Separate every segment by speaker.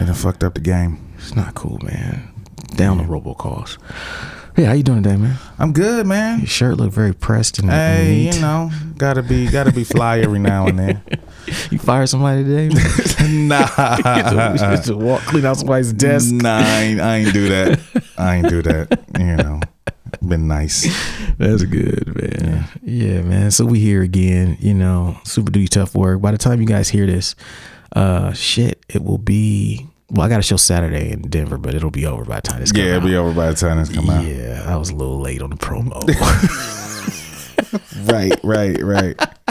Speaker 1: And it fucked up the game.
Speaker 2: It's not cool, man. Down the robocalls. Hey, how you doing today, man?
Speaker 1: I'm good, man.
Speaker 2: Your shirt look very pressed and,
Speaker 1: Hey,
Speaker 2: neat.
Speaker 1: you know, gotta be gotta be fly every now and then.
Speaker 2: You fired somebody today?
Speaker 1: Nah,
Speaker 2: Just to walk, clean out somebody's desk.
Speaker 1: nah, I ain't, I ain't do that. I ain't do that. You know, been nice.
Speaker 2: That's good, man. Yeah. man. So we here again. You know, super duty tough work. By the time you guys hear this, uh, shit, it will be. Well, I got a show Saturday in Denver, but it'll be over by the time this comes out.
Speaker 1: Yeah, it'll
Speaker 2: out.
Speaker 1: be over by the time this come out.
Speaker 2: Yeah, I was a little late on the promo.
Speaker 1: Right, right, right.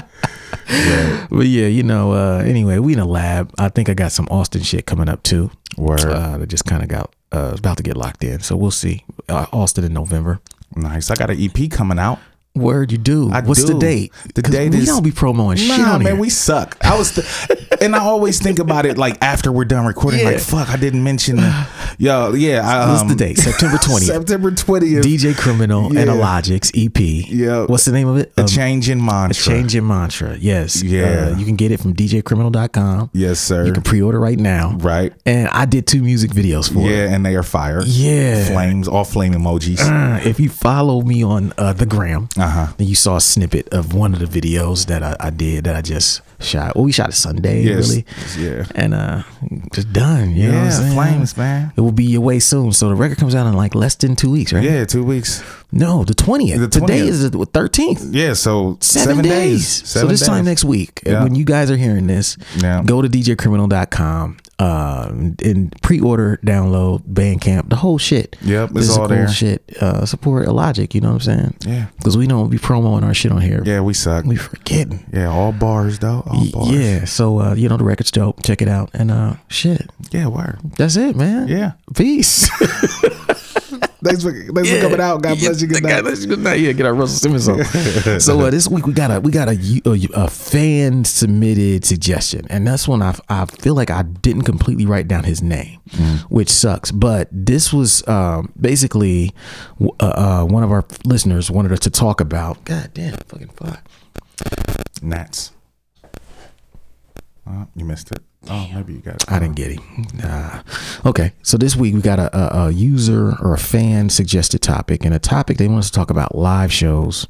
Speaker 2: but yeah, you know, uh, anyway, we in a lab. I think I got some Austin shit coming up too.
Speaker 1: Word.
Speaker 2: Uh, that just kind of got uh, about to get locked in. So we'll see. Uh, Austin in November.
Speaker 1: Nice. I got an EP coming out.
Speaker 2: Word, you do.
Speaker 1: I
Speaker 2: What's the date?
Speaker 1: The date
Speaker 2: we
Speaker 1: is- We
Speaker 2: don't be promoting shit
Speaker 1: Nah,
Speaker 2: on
Speaker 1: man,
Speaker 2: here.
Speaker 1: we suck. I was, th- and I always think about it like after we're done recording.
Speaker 2: Yeah.
Speaker 1: Like, fuck, I didn't mention. The, yo, yeah. I,
Speaker 2: What's
Speaker 1: um,
Speaker 2: the date? September 20th.
Speaker 1: September twentieth.
Speaker 2: DJ Criminal and
Speaker 1: Yeah.
Speaker 2: Illogic's EP.
Speaker 1: Yeah.
Speaker 2: What's the name of it?
Speaker 1: A
Speaker 2: Um,
Speaker 1: change in mantra.
Speaker 2: A change in Mantra. Yes.
Speaker 1: Yeah.
Speaker 2: Uh, you can get it from djcriminal.com.
Speaker 1: Yes, sir.
Speaker 2: You can pre-order right now.
Speaker 1: right.
Speaker 2: And I did two music videos for it.
Speaker 1: Yeah, and they are fire.
Speaker 2: Yeah.
Speaker 1: Flames, all flame emojis.
Speaker 2: Uh, if you follow me on uh, the gram,
Speaker 1: Uh-huh.
Speaker 2: then you saw a snippet of one of the videos that I, I did that I just shot. Well, we shot it Sunday,
Speaker 1: Yes.
Speaker 2: really.
Speaker 1: Yeah.
Speaker 2: And uh, just done. You know what I'm
Speaker 1: Yeah, flames, man.
Speaker 2: It will be your way soon. So the record comes out in like less than two weeks, right?
Speaker 1: Yeah, two weeks.
Speaker 2: No, the 20th.
Speaker 1: The
Speaker 2: Today is the 13th.
Speaker 1: Yeah, so
Speaker 2: Seven, days. So
Speaker 1: Seven
Speaker 2: this time next week,
Speaker 1: Yeah.
Speaker 2: when you guys are hearing this,
Speaker 1: Yeah.
Speaker 2: go to djcriminal.com uh, and pre-order, download, Bandcamp, the whole shit.
Speaker 1: Yep, it's all there.
Speaker 2: shit. Uh, support Illogic, you know what I'm saying?
Speaker 1: Yeah.
Speaker 2: Because we don't be promoting our shit on here.
Speaker 1: Yeah, we suck.
Speaker 2: We forgetting.
Speaker 1: Yeah, all bars though. All
Speaker 2: Y-
Speaker 1: bars.
Speaker 2: Yeah. So uh, you know the record's dope. Check it out. And uh, shit.
Speaker 1: Yeah, word.
Speaker 2: That's it, man.
Speaker 1: Yeah.
Speaker 2: Peace.
Speaker 1: Thanks for thanks for coming out. God bless you. Good
Speaker 2: God
Speaker 1: night.
Speaker 2: bless you. Good night. Yeah, get our Russell Simmons on. so uh, this week we got a we got a, a, a fan submitted suggestion, and that's one I I feel like I didn't completely write down his name, which sucks. But this was um, basically uh, uh, one of our listeners wanted us to talk about. God damn, fucking fuck.
Speaker 1: Nats. Uh, you missed it. Oh, maybe you got it.
Speaker 2: I didn't get him. Nah. Okay, so this week we got a, a, a user or a fan suggested topic, and a topic they want us to talk about live shows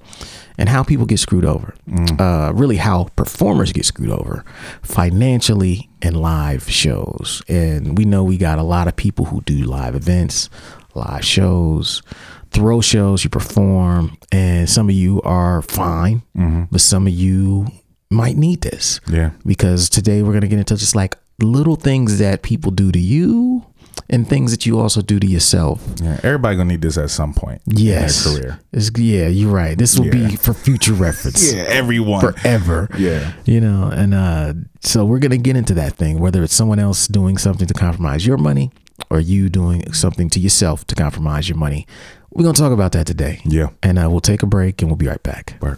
Speaker 2: and how people get screwed over. Uh, really, how performers get screwed over financially in live shows. And we know we got a lot of people who do live events, live shows, throw shows, you perform, and some of you are fine, but some of you might need this
Speaker 1: Yeah.
Speaker 2: because today we're going to get into just like little things that people do to you and things that you also do to yourself.
Speaker 1: Yeah. Everybody gonna need this at some point.
Speaker 2: Yes.
Speaker 1: In their career.
Speaker 2: It's, yeah, you're right. This will
Speaker 1: Yeah.
Speaker 2: be for future reference.
Speaker 1: Yeah. Everyone.
Speaker 2: Forever.
Speaker 1: Yeah.
Speaker 2: You know, and uh, so we're going to get into that thing, whether it's someone else doing something to compromise your money or you doing something to yourself to compromise your money. We're going to talk about that today.
Speaker 1: Yeah.
Speaker 2: And uh, we'll take a break and we'll be right back.
Speaker 1: Word.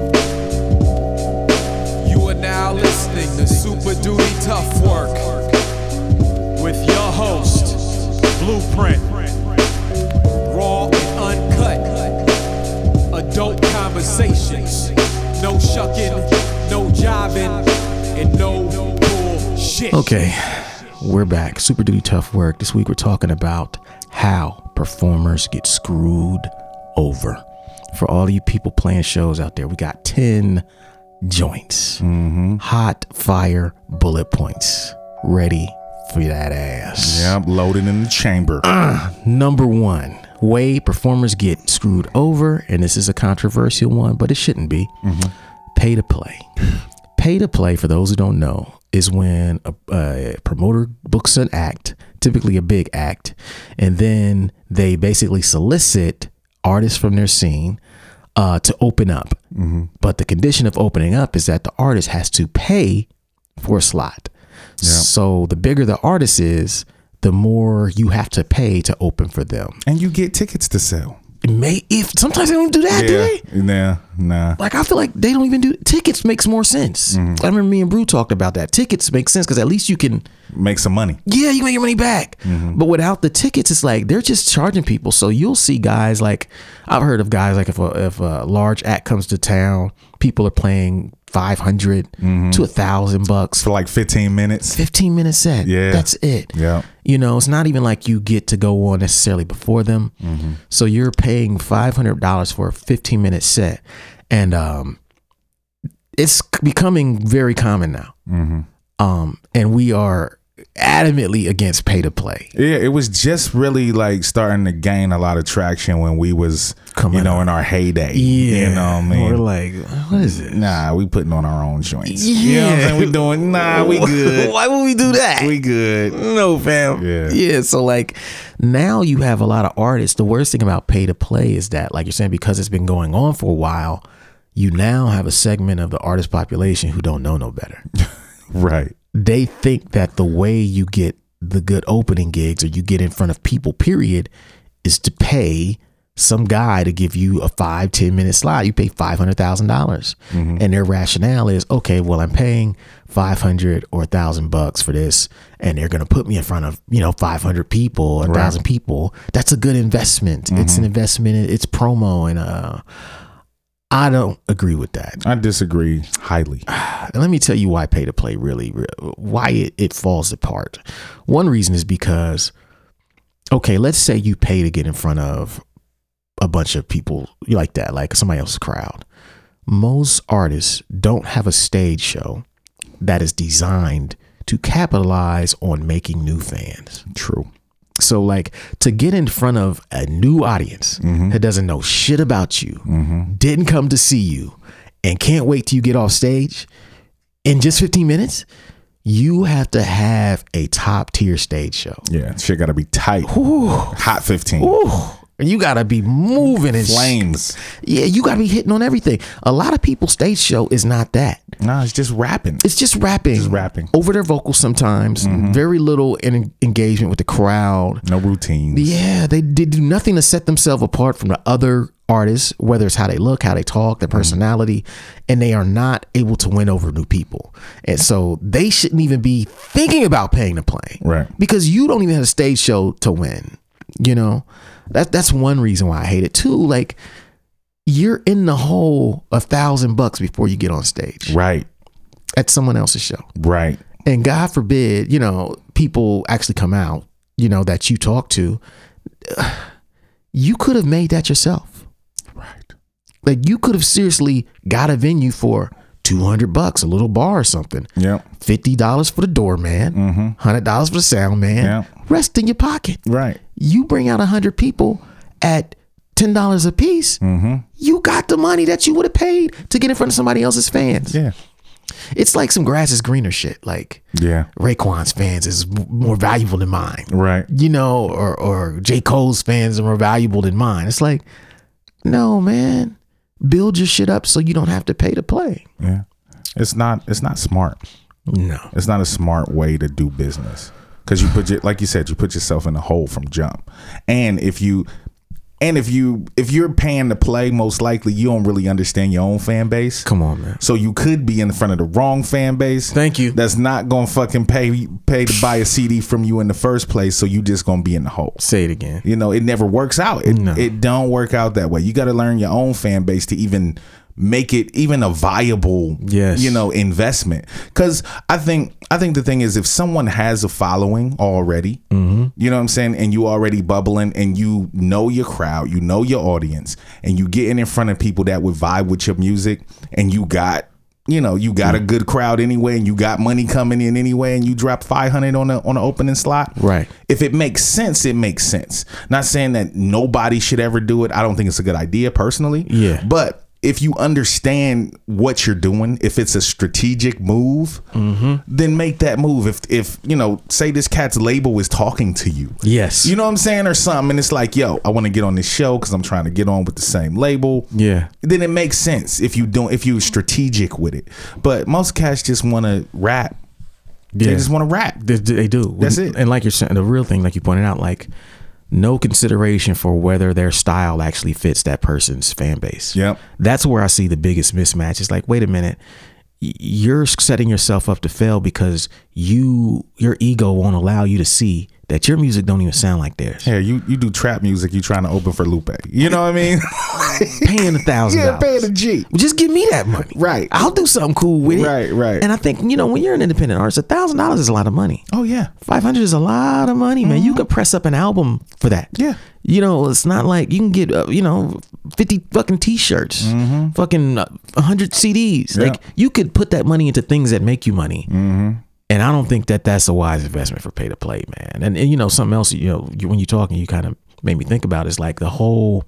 Speaker 3: Now listening to Super Duty Tough Work with your host, Blueprint. Raw and uncut. Adult conversations. No shucking, no jiving, and no bullshit.
Speaker 2: Okay, we're back. Super Duty Tough Work. This week we're talking about how performers get screwed over. For all you people playing shows out there, we got 10 joints. Mm-hmm. Hot fire bullet points. Ready for that ass.
Speaker 1: Yeah. Loaded in the chamber.
Speaker 2: Number one, way performers get screwed over, and this is a controversial one, but it shouldn't be. Mm-hmm. Pay to play. Pay to play, for those who don't know, is when a, a promoter books an act, typically a big act, and then they basically solicit artists from their scene uh, to open up. But the condition of opening up is that the artist has to pay for a slot. So the bigger the artist is, the more you have to pay to open for them.
Speaker 1: And you get tickets to sell.
Speaker 2: May if sometimes they don't even do that, do they?
Speaker 1: Nah, nah.
Speaker 2: Like I feel like they don't even do tickets makes more sense. Mm-hmm. I remember me and Brew talked about that. Tickets make sense because at least you can
Speaker 1: Make some money.
Speaker 2: yeah, you can make your money back. Mm-hmm. But without the tickets, it's like they're just charging people. So you'll see guys like I've heard of guys like if a if a large act comes to town, people are playing five to a thousand bucks
Speaker 1: For like 15 minutes.
Speaker 2: 15 minute set.
Speaker 1: Yeah.
Speaker 2: That's it.
Speaker 1: Yeah.
Speaker 2: You know, it's not even like you get to go on necessarily before them. So you're paying $500 for a 15 minute set. And um, it's becoming very common now. Um, and we are adamantly against pay to play.
Speaker 1: Yeah, it was just really like starting to gain a lot of traction when we was,
Speaker 2: Coming
Speaker 1: you know,
Speaker 2: up.
Speaker 1: in our heyday. Yeah, You know what I mean?
Speaker 2: We're like, what is it?
Speaker 1: Nah, we putting on our own joints. You know what I'm
Speaker 2: Yeah.
Speaker 1: saying? We doing, nah, we good.
Speaker 2: Why would we do that?
Speaker 1: we good.
Speaker 2: No, fam.
Speaker 1: Yeah.
Speaker 2: Yeah. So like now you have a lot of artists. The worst thing about pay to play is that, like you're saying, because it's been going on for a while, you now have a segment of the artist population who don't know no better.
Speaker 1: Right.
Speaker 2: They think that the way you get the good opening gigs or you get in front of people, period, is to pay some guy to give you a five ten minute slot. You pay five hundred thousand dollars. And their rationale is, okay, well, I'm paying five hundred or a thousand bucks for this, and they're gonna put me in front of, you know, five hundred people, a thousand people. That's a good investment. It's an investment, it's promo, and uh I don't agree with that.
Speaker 1: I disagree highly.
Speaker 2: And let me tell you why pay to play really, why it, it falls apart. One reason is because, okay, let's say you pay to get in front of a bunch of people like that, like somebody else's crowd. Most artists don't have a stage show that is designed to capitalize on making new fans.
Speaker 1: True.
Speaker 2: So, like, to get in front of a new audience mm-hmm. that doesn't know shit about you, mm-hmm. didn't come to see you, and can't wait till you get off stage in just 15 minutes, you have to have a top tier stage show.
Speaker 1: Yeah, shit got to be tight. Hot 15.
Speaker 2: Ooh, you gotta be moving and sh-
Speaker 1: Flames.
Speaker 2: yeah, you gotta be hitting on everything. A lot of people's stage show is not that.
Speaker 1: Nah, it's just rapping.
Speaker 2: It's just rapping,
Speaker 1: Just rapping.
Speaker 2: over their vocals sometimes. Mm-hmm. Very little in- engagement with the crowd.
Speaker 1: No routines.
Speaker 2: Yeah, they did do nothing to set themselves apart from the other artists, whether it's how they look, how they talk, their mm-hmm. personality, and they are not able to win over new people. And so they shouldn't even be thinking about paying to play.
Speaker 1: Right.
Speaker 2: Because you don't even have a stage show to win. You know? That that's one reason why I hate it. too. like you're in the hole a thousand bucks before you get on stage
Speaker 1: Right.
Speaker 2: at someone else's show
Speaker 1: Right.
Speaker 2: and God forbid, you know, people actually come out, you know, that you talk to, you could have made that yourself.
Speaker 1: Right.
Speaker 2: Like you could have seriously got a venue for 200 bucks, a little bar or something.
Speaker 1: Yep.
Speaker 2: $50 for the doorman, mm-hmm. $100 for the sound man.
Speaker 1: Yeah.
Speaker 2: Rest in your pocket.
Speaker 1: Right.
Speaker 2: You bring out 100 people at $10 a piece. Mm-hmm. You got the money that you would have paid to get in front of somebody else's fans.
Speaker 1: Yeah.
Speaker 2: It's like some grass is greener shit. Like,
Speaker 1: Yeah.
Speaker 2: Raekwon's fans is more valuable than mine.
Speaker 1: Right.
Speaker 2: You know, or or J. Cole's fans are more valuable than mine. It's like, no, man. Build your shit up so you don't have to pay to play.
Speaker 1: Yeah. It's not it's not smart.
Speaker 2: No.
Speaker 1: It's not a smart way to do business. Cause you put your like you said, you put yourself in a hole from jump. And if you and if you if you're paying to play, most likely you don't really understand your own fan base.
Speaker 2: Come on, man.
Speaker 1: So you could be in front of the wrong fan base.
Speaker 2: Thank you.
Speaker 1: That's not gonna fucking pay pay to buy a CD from you in the first place. So you just gonna be in the hole.
Speaker 2: Say it again.
Speaker 1: You know, it never works out. It
Speaker 2: No.
Speaker 1: it don't work out that way. You got to learn your own fan base to even make it even a viable
Speaker 2: Yes.
Speaker 1: you know investment because i think i think the thing is if someone has a following already
Speaker 2: Mm-hmm.
Speaker 1: you know what i'm saying and you already bubbling and you know your crowd you know your audience and you getting in front of people that would vibe with your music and you got you know you got a good crowd anyway, and you got money coming in anyway, and you drop five hundred on a on an opening slot,
Speaker 2: Right.
Speaker 1: If it makes sense, it makes sense. Not saying that nobody should ever do it. I don't think it's a good idea personally.
Speaker 2: Yeah.
Speaker 1: but if you understand what you're doing, if it's a strategic move,
Speaker 2: Mm-hmm.
Speaker 1: then make that move. If if you know, say this cat's label is talking to you,
Speaker 2: Yes.
Speaker 1: you know what I'm saying, or something, and it's like, yo, I want to get on this show because I'm trying to get on with the same label.
Speaker 2: Yeah.
Speaker 1: Then it makes sense if you don't if you're strategic with it. But most cats just want to rap. They just want to rap.
Speaker 2: They, they do.
Speaker 1: That's it.
Speaker 2: And like you're saying, the real thing, like you pointed out, like no consideration for whether their style actually fits that person's fan base.
Speaker 1: Yep.
Speaker 2: That's where I see the biggest mismatch. It's like, wait a minute, you're setting yourself up to fail because you your ego won't allow you to see that your music don't even sound like theirs.
Speaker 1: Yeah, you you do trap music. You trying to open for Lupe. You know what I mean?
Speaker 2: Paying a thousand
Speaker 1: yeah, paying a. G.
Speaker 2: Just give me that money.
Speaker 1: Right.
Speaker 2: I'll do something cool with it.
Speaker 1: Right, right.
Speaker 2: And I think, you know, when you're an independent artist, a thousand dollars is a lot of money.
Speaker 1: Oh yeah.
Speaker 2: Five hundred is a lot of money, man. You could press up an album for that.
Speaker 1: Yeah.
Speaker 2: You know, it's not like you can get, uh, you know, fifty fucking t-shirts, fucking uh, hundred CDs.
Speaker 1: Yeah.
Speaker 2: Like you could put that money into things that make you money. And I don't think that that's a wise investment for pay to play, man. And, and you know, something else, you know, you, when you're talking, you kind of made me think about is like the whole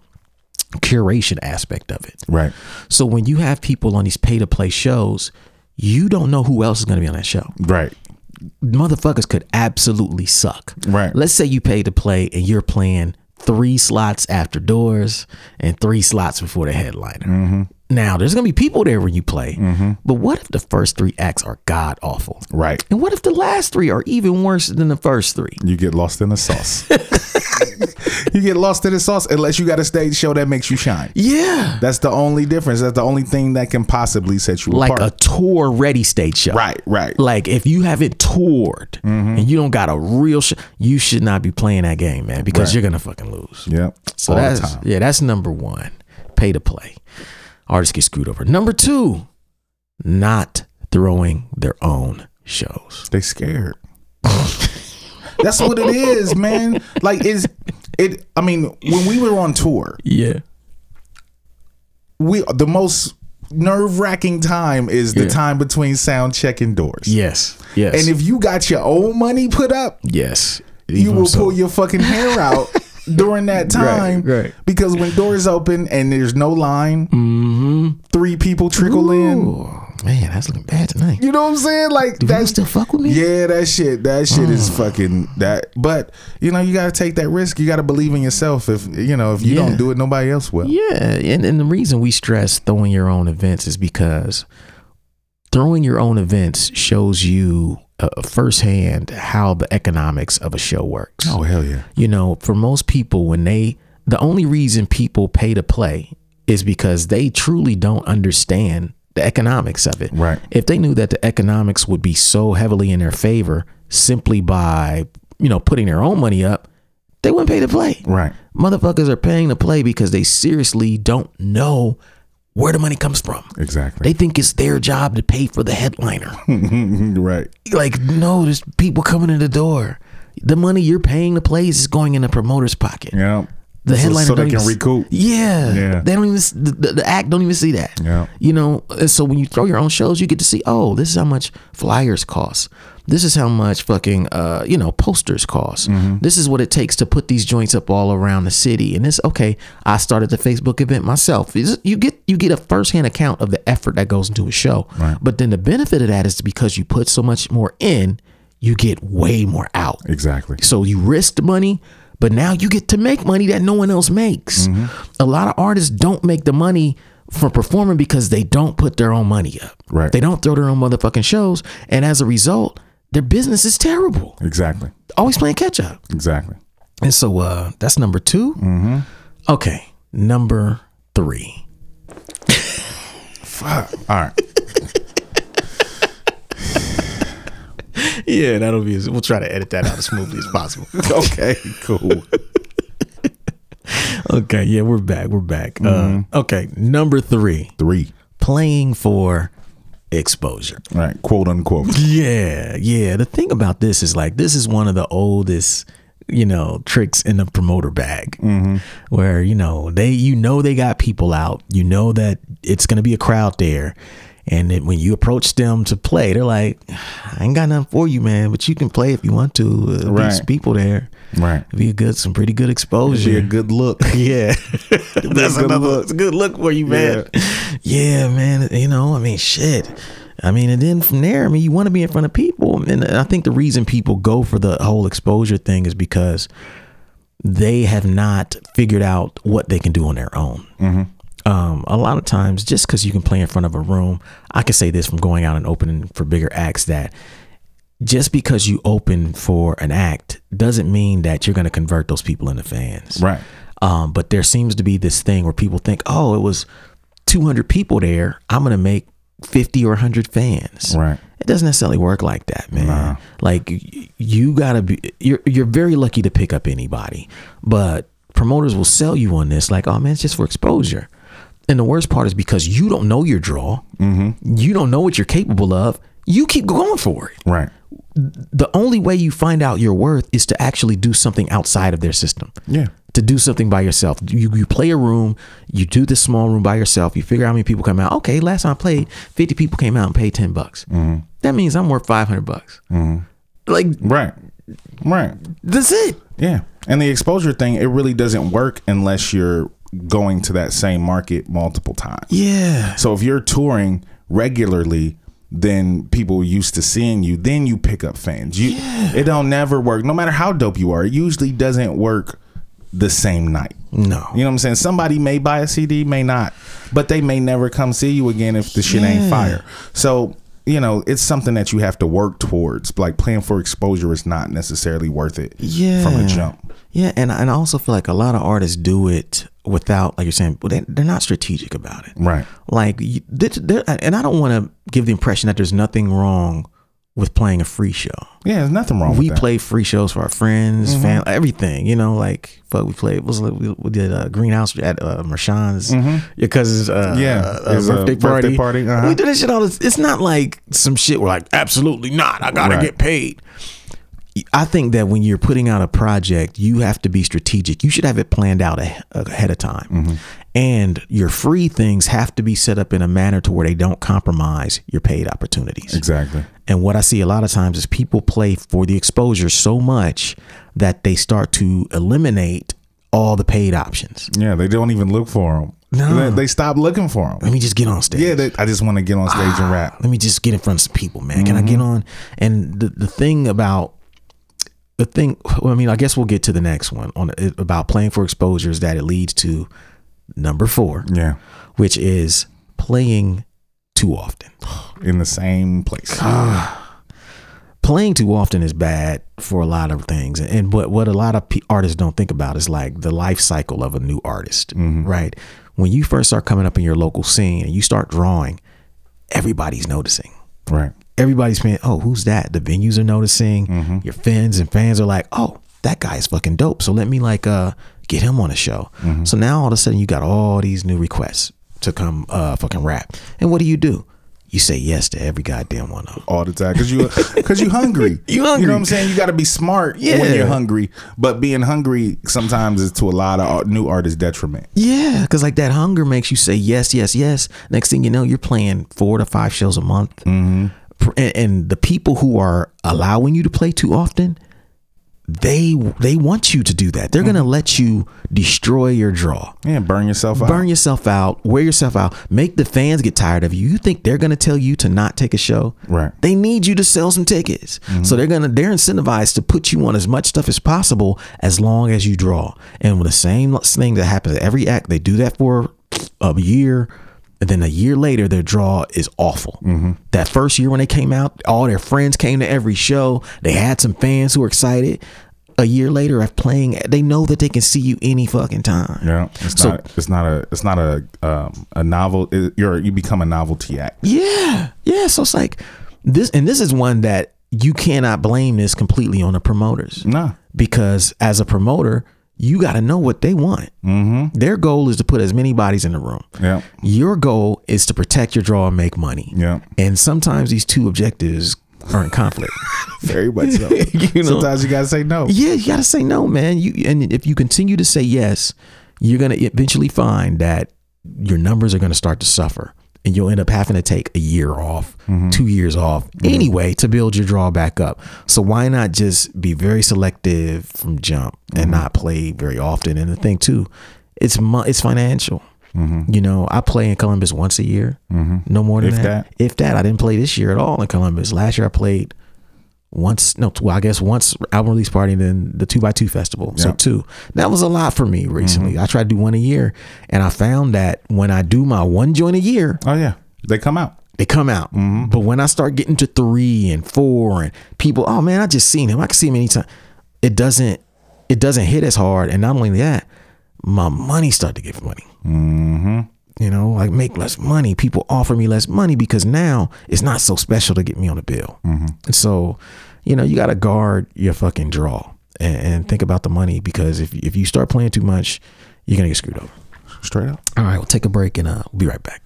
Speaker 2: curation aspect of it.
Speaker 1: Right.
Speaker 2: So when you have people on these pay to play shows, you don't know who else is going to be on that show
Speaker 1: Right.
Speaker 2: motherfuckers could absolutely suck.
Speaker 1: Right.
Speaker 2: Let's say you pay to play and you're playing three slots after doors and three slots before the headliner.
Speaker 1: Mm-hmm.
Speaker 2: Now, there's going to be people there when you play. Mm-hmm. But what if the first three acts are god awful?
Speaker 1: Right.
Speaker 2: And what if the last three are even worse than the first three?
Speaker 1: You get lost in the sauce. you get lost in the sauce unless you got a stage show that makes you shine.
Speaker 2: Yeah.
Speaker 1: That's the only difference. That's the only thing that can possibly set you
Speaker 2: Like a tour ready stage show.
Speaker 1: right, right.
Speaker 2: Like if you haven't toured mm-hmm. and you don't got a real sh- you should not be playing that game, man, because
Speaker 1: Right.
Speaker 2: you're gonna fucking lose.
Speaker 1: Yeah.
Speaker 2: So
Speaker 1: All
Speaker 2: that's yeah, that's number one. Pay to play. Artists get screwed over. Number two, not throwing their own shows.
Speaker 1: They scared. That's what it is, man. Like is it I mean, when we were on tour,
Speaker 2: Yeah.
Speaker 1: we the most nerve wracking time is the
Speaker 2: Yeah.
Speaker 1: time between sound check and doors.
Speaker 2: Yes. Yes.
Speaker 1: And if you got your own money put up,
Speaker 2: yes.
Speaker 1: you will
Speaker 2: so.
Speaker 1: pull your fucking hair out during that time.
Speaker 2: right.
Speaker 1: Because when doors open and there's no line,
Speaker 2: mm-hmm.
Speaker 1: Three people trickle in.
Speaker 2: Man, that's looking bad tonight.
Speaker 1: You know what I'm saying? Like
Speaker 2: Do
Speaker 1: that's
Speaker 2: still fuck with me?
Speaker 1: Yeah, that shit. That shit is
Speaker 2: Mm.
Speaker 1: fucking that. But you know, you gotta take that risk. You gotta believe in yourself. If you know, if you
Speaker 2: Yeah.
Speaker 1: don't do it, nobody else will.
Speaker 2: Yeah, and, and the reason we stress throwing your own events is because throwing your own events shows you uh, firsthand how the economics of a show works.
Speaker 1: Oh hell yeah.
Speaker 2: You know, for most people, when they, the only reason people pay to play is because they truly don't understand the economics of it.
Speaker 1: Right.
Speaker 2: If they knew that the economics would be so heavily in their favor simply by, you know, putting their own money up, they wouldn't pay to play.
Speaker 1: Right.
Speaker 2: Motherfuckers are paying to play because they seriously don't know where the money comes from.
Speaker 1: Exactly.
Speaker 2: They think it's their job to pay for the headliner.
Speaker 1: right.
Speaker 2: like, no, there's people coming in the door. The money you're paying to play is going in the promoter's pocket.
Speaker 1: Yeah.
Speaker 2: The
Speaker 1: so,
Speaker 2: headliner
Speaker 1: so they can
Speaker 2: even-
Speaker 1: recoup.
Speaker 2: Yeah,
Speaker 1: Yeah.
Speaker 2: They don't even the, the, the act don't even see that.
Speaker 1: Yeah.
Speaker 2: You know, and so when you throw your own shows, you get to see, oh, this is how much flyers cost. This is how much fucking uh, you know, posters cost.
Speaker 1: Mm-hmm.
Speaker 2: This is what it takes to put these joints up all around the city. And it's okay, I started the Facebook event myself. You get you get a firsthand account of the effort that goes into a show.
Speaker 1: Right.
Speaker 2: But then the benefit of that is because you put so much more in, you get way more out.
Speaker 1: Exactly.
Speaker 2: So you risked money, but now you get to make money that no one else makes.
Speaker 1: Mm-hmm.
Speaker 2: A lot of artists don't make the money for performing because they don't put their own money up.
Speaker 1: Right.
Speaker 2: They don't throw their own motherfucking shows. And as a result, their business is terrible.
Speaker 1: Exactly.
Speaker 2: Always playing catch up.
Speaker 1: Exactly.
Speaker 2: And so uh that's number 2 Mm-hmm. Okay. Number three.
Speaker 1: Fuck. All right.
Speaker 2: Yeah, that'll be we'll try to edit that out as smoothly as possible.
Speaker 1: okay. Cool.
Speaker 2: okay, yeah, we're back. We're back. Uh, okay, number three.
Speaker 1: Three.
Speaker 2: Playing for exposure.
Speaker 1: Right, Quote unquote.
Speaker 2: Yeah, yeah. The thing about this is like this is one of the oldest, you know, tricks in the promoter bag, where you know they, you know, they got people out. You know that it's gonna be a crowd there, And then when you approach them to play, they're like, "I ain't got nothing for you, man, but you can play if you want to." Uh, These
Speaker 1: Right.
Speaker 2: people there,
Speaker 1: Right.
Speaker 2: be a good, some pretty good exposure.
Speaker 1: Be a good look.
Speaker 2: Yeah, that's
Speaker 1: good
Speaker 2: another
Speaker 1: look.
Speaker 2: it's a good look for you, man. Yeah. man. You know, I mean, shit. I mean, and then from there, I mean, you want to be in front of people, and I think the reason people go for the whole exposure thing is because they have not figured out what they can do on their own. Um, a lot of times, just because you can play in front of a room, I can say this from going out and opening for bigger acts that just because you open for an act doesn't mean that you're going to convert those people into fans.
Speaker 1: Right.
Speaker 2: Um, but there seems to be this thing where people think, oh, it was 200 people there. I'm going to make 50 or 100 fans.
Speaker 1: Right.
Speaker 2: It doesn't necessarily work like that, man. Like you got to be you're you're very lucky to pick up anybody. But promoters will sell you on this like, "Oh man, it's just for exposure." And the worst part is because you don't know your draw. Mm-hmm. You don't know what you're capable of. You keep going for it
Speaker 1: Right.
Speaker 2: the only way you find out your worth is to actually do something outside of their system.
Speaker 1: Yeah.
Speaker 2: To do something by yourself. You you play a room, you do this small room by yourself, you figure out how many people come out. Okay, last time I played, 50 people came out and paid 10 bucks. That means I'm worth 500 bucks. Like,
Speaker 1: Right. Right.
Speaker 2: that's it.
Speaker 1: Yeah. And the exposure thing, it really doesn't work unless you're going to that same market multiple times.
Speaker 2: Yeah.
Speaker 1: So if you're touring regularly, then people used to seeing you, then you pick up fans. You it don't never work. No matter how dope you are, it usually doesn't work the same night.
Speaker 2: No.
Speaker 1: You know what I'm saying? Somebody may buy a CD, may not, but they may never come see you again if the shit
Speaker 2: Yeah.
Speaker 1: ain't fire. So, you know, it's something that you have to work towards. Like playing for exposure is not necessarily worth it
Speaker 2: Yeah.
Speaker 1: from a jump.
Speaker 2: Yeah, and and I also feel like a lot of artists do it without, like you're saying, they, they're not strategic about it.
Speaker 1: Right.
Speaker 2: Like, you- there- there- and I don't want to give the impression that there's nothing wrong with playing a free show.
Speaker 1: Yeah, there's nothing wrong
Speaker 2: we
Speaker 1: with that.
Speaker 2: play free shows for our friends, family, everything. You know, like fuck, we played. Was we, we did a greenhouse at uh, Marshawn's, your cousin's uh,
Speaker 1: Mm-hmm. Yeah,
Speaker 2: uh,
Speaker 1: uh,
Speaker 2: birthday party.
Speaker 1: party, uh-huh.
Speaker 2: We do this shit all. This, it's not like some shit. We're like, absolutely not. I gotta
Speaker 1: Right.
Speaker 2: get paid. I think that when you're putting out a project, you have to be strategic. You should have it planned out ahead of time.
Speaker 1: Mm-hmm.
Speaker 2: And your free things have to be set up in a manner to where they don't compromise your paid opportunities.
Speaker 1: Exactly.
Speaker 2: And what I see a lot of times is people play for the exposure so much that they start to eliminate all the paid options.
Speaker 1: Yeah, they don't even look for them.
Speaker 2: No.
Speaker 1: They, they stop looking for them.
Speaker 2: Let me just get on stage.
Speaker 1: Yeah, they, I just want to get on stage and rap.
Speaker 2: Let me just get in front of some people, man. Can I get on? And the the thing about the thing, well, I mean, I guess we'll get to the next one on it, about playing for exposure is that it leads to number four,
Speaker 1: Yeah,
Speaker 2: which is playing too often.
Speaker 1: in the same place.
Speaker 2: playing too often is bad for a lot of things and but what a lot of artists don't think about is like the life cycle of a new artist mm-hmm. right when you first start coming up in your local scene and you start drawing everybody's noticing
Speaker 1: right.
Speaker 2: Everybody's oh who's that the venues are noticing your fans and fans are like oh that guy is fucking dope so let me like uh get him on a show so now all of a sudden you got all these new requests to come uh fucking rap and what do you do you say yes to every goddamn one of them
Speaker 1: all the time because you because you hungry.
Speaker 2: You hungry.
Speaker 1: You know what I'm saying? You got to be smart
Speaker 2: Yeah.
Speaker 1: when you're hungry. But being hungry sometimes is to a lot of new artists' detriment.
Speaker 2: Yeah, because like that hunger makes you say yes, yes, yes. Next thing you know, you're playing four to five shows a month, mm-hmm. And, and the people who are allowing you to play too often, they they want you to do that. They're gonna let you destroy your draw,
Speaker 1: Yeah, burn yourself out.
Speaker 2: burn yourself out, wear yourself out, make the fans get tired of you. You think they're gonna tell you to not take a show?
Speaker 1: Right.
Speaker 2: They need you to sell some tickets. Mm-hmm. So they're gonna they're incentivized to put you on as much stuff as possible as long as you draw. And with the same thing that happens at every act, they do that for a year. And then a year later, their draw is awful. That first year when they came out, all their friends came to every show. They had some fans who were excited. A year later, of playing, they know that they can see you any fucking time.
Speaker 1: Yeah, it's
Speaker 2: So-
Speaker 1: not. It's not a. It's not a. Um, a novel. It, you're. You become a novelty act.
Speaker 2: Yeah, yeah. So it's like this, and this is one that you cannot blame this completely on the promoters.
Speaker 1: Nah.
Speaker 2: because as a promoter, you got to know what they want. Mm-hmm. Their goal is to put as many bodies in the room.
Speaker 1: Yeah.
Speaker 2: Your goal is to protect your draw and make money.
Speaker 1: Yeah.
Speaker 2: And sometimes these two objectives are in conflict.
Speaker 1: Very much so.
Speaker 2: You know?
Speaker 1: Sometimes you gotta say no.
Speaker 2: yeah, you got to say no, man. You and if you continue to say yes, you're going to eventually find that your numbers are going to start to suffer. And you'll end up having to take a year off, mm-hmm. two years off anyway to build your draw back up. So why not just be very selective from jump and mm-hmm. not play very often? And the thing too, it's mo- it's financial. Mm-hmm. You know, I play in Columbus once a year, no more than that.
Speaker 1: that.
Speaker 2: If that, I didn't play this year at all in Columbus. Last year I played once no well i guess once album release party and then the two by two festival. So two that was a lot for me recently.
Speaker 1: Mm-hmm.
Speaker 2: i tried to do one a year and i found that when i do my one joint a year
Speaker 1: Oh yeah, they come out.
Speaker 2: they come out.
Speaker 1: Mm-hmm.
Speaker 2: but when i start getting to three and four and people oh man i just seen him. I can see him anytime. It doesn't it doesn't hit as hard. And not only that my money start to get money.
Speaker 1: Mm-hmm.
Speaker 2: You know, like make less money. People offer me less money because now it's not so special to get me on the bill.
Speaker 1: Mm-hmm.
Speaker 2: And so, you know, you got to guard your fucking draw and, and think about the money because if if you start playing too much, you're gonna get screwed over.
Speaker 1: Straight up.
Speaker 2: All right, we'll take a break and uh, we'll be right back.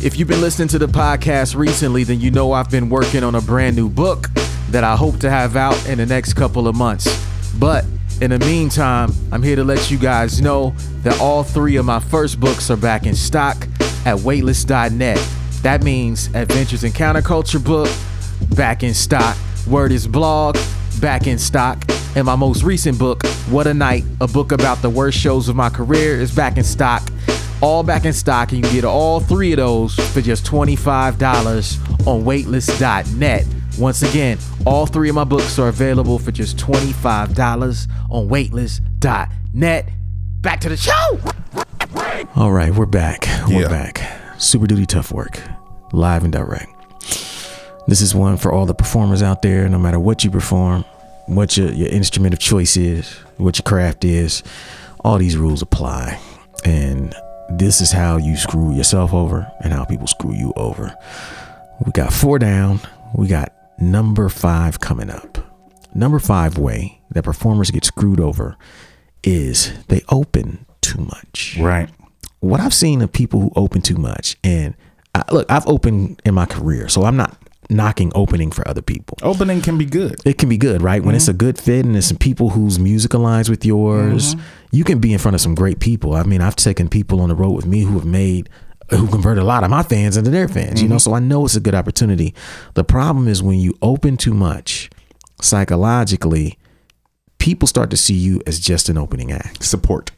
Speaker 3: If you've been listening to the podcast recently, then you know I've been working on a brand new book that I hope to have out in the next couple of months. But in the meantime, I'm here to let you guys know that all three of my first books are back in stock at weightless.net. That means Adventures in Counterculture book, back in stock. Word is blog, back in stock. And my most recent book, What a Night, a book about the worst shows of my career, is back in stock all back in stock and you can get all three of those for just $25 on weightless.net once again all three of my books are available for just $25 on weightless.net back to the show
Speaker 2: All right, we're back. We're
Speaker 1: Yeah.
Speaker 2: back. Super Duty Tough Work, live and direct. This is one for all the performers out there, no matter what you perform, what your, your instrument of choice is, what your craft is, all these rules apply. And this is how you screw yourself over and how people screw you over. We got four down. We got number five coming up. Number five way that performers get screwed over is they open too much
Speaker 1: Right.
Speaker 2: what I've seen of people who open too much, and I, look, I've opened in my career, so I'm not knocking opening for other people.
Speaker 1: Opening can be good.
Speaker 2: It can be good, right? When it's mm-hmm. a good fit and it's some people whose music aligns with yours, mm-hmm. you can be in front of some great people. I mean, I've taken people on the road with me who have made who convert a lot of my fans into their fans, you know, mm-hmm. so I know it's a good opportunity. The problem is when you open too much, psychologically, people start to see you as just an opening act.
Speaker 1: Support.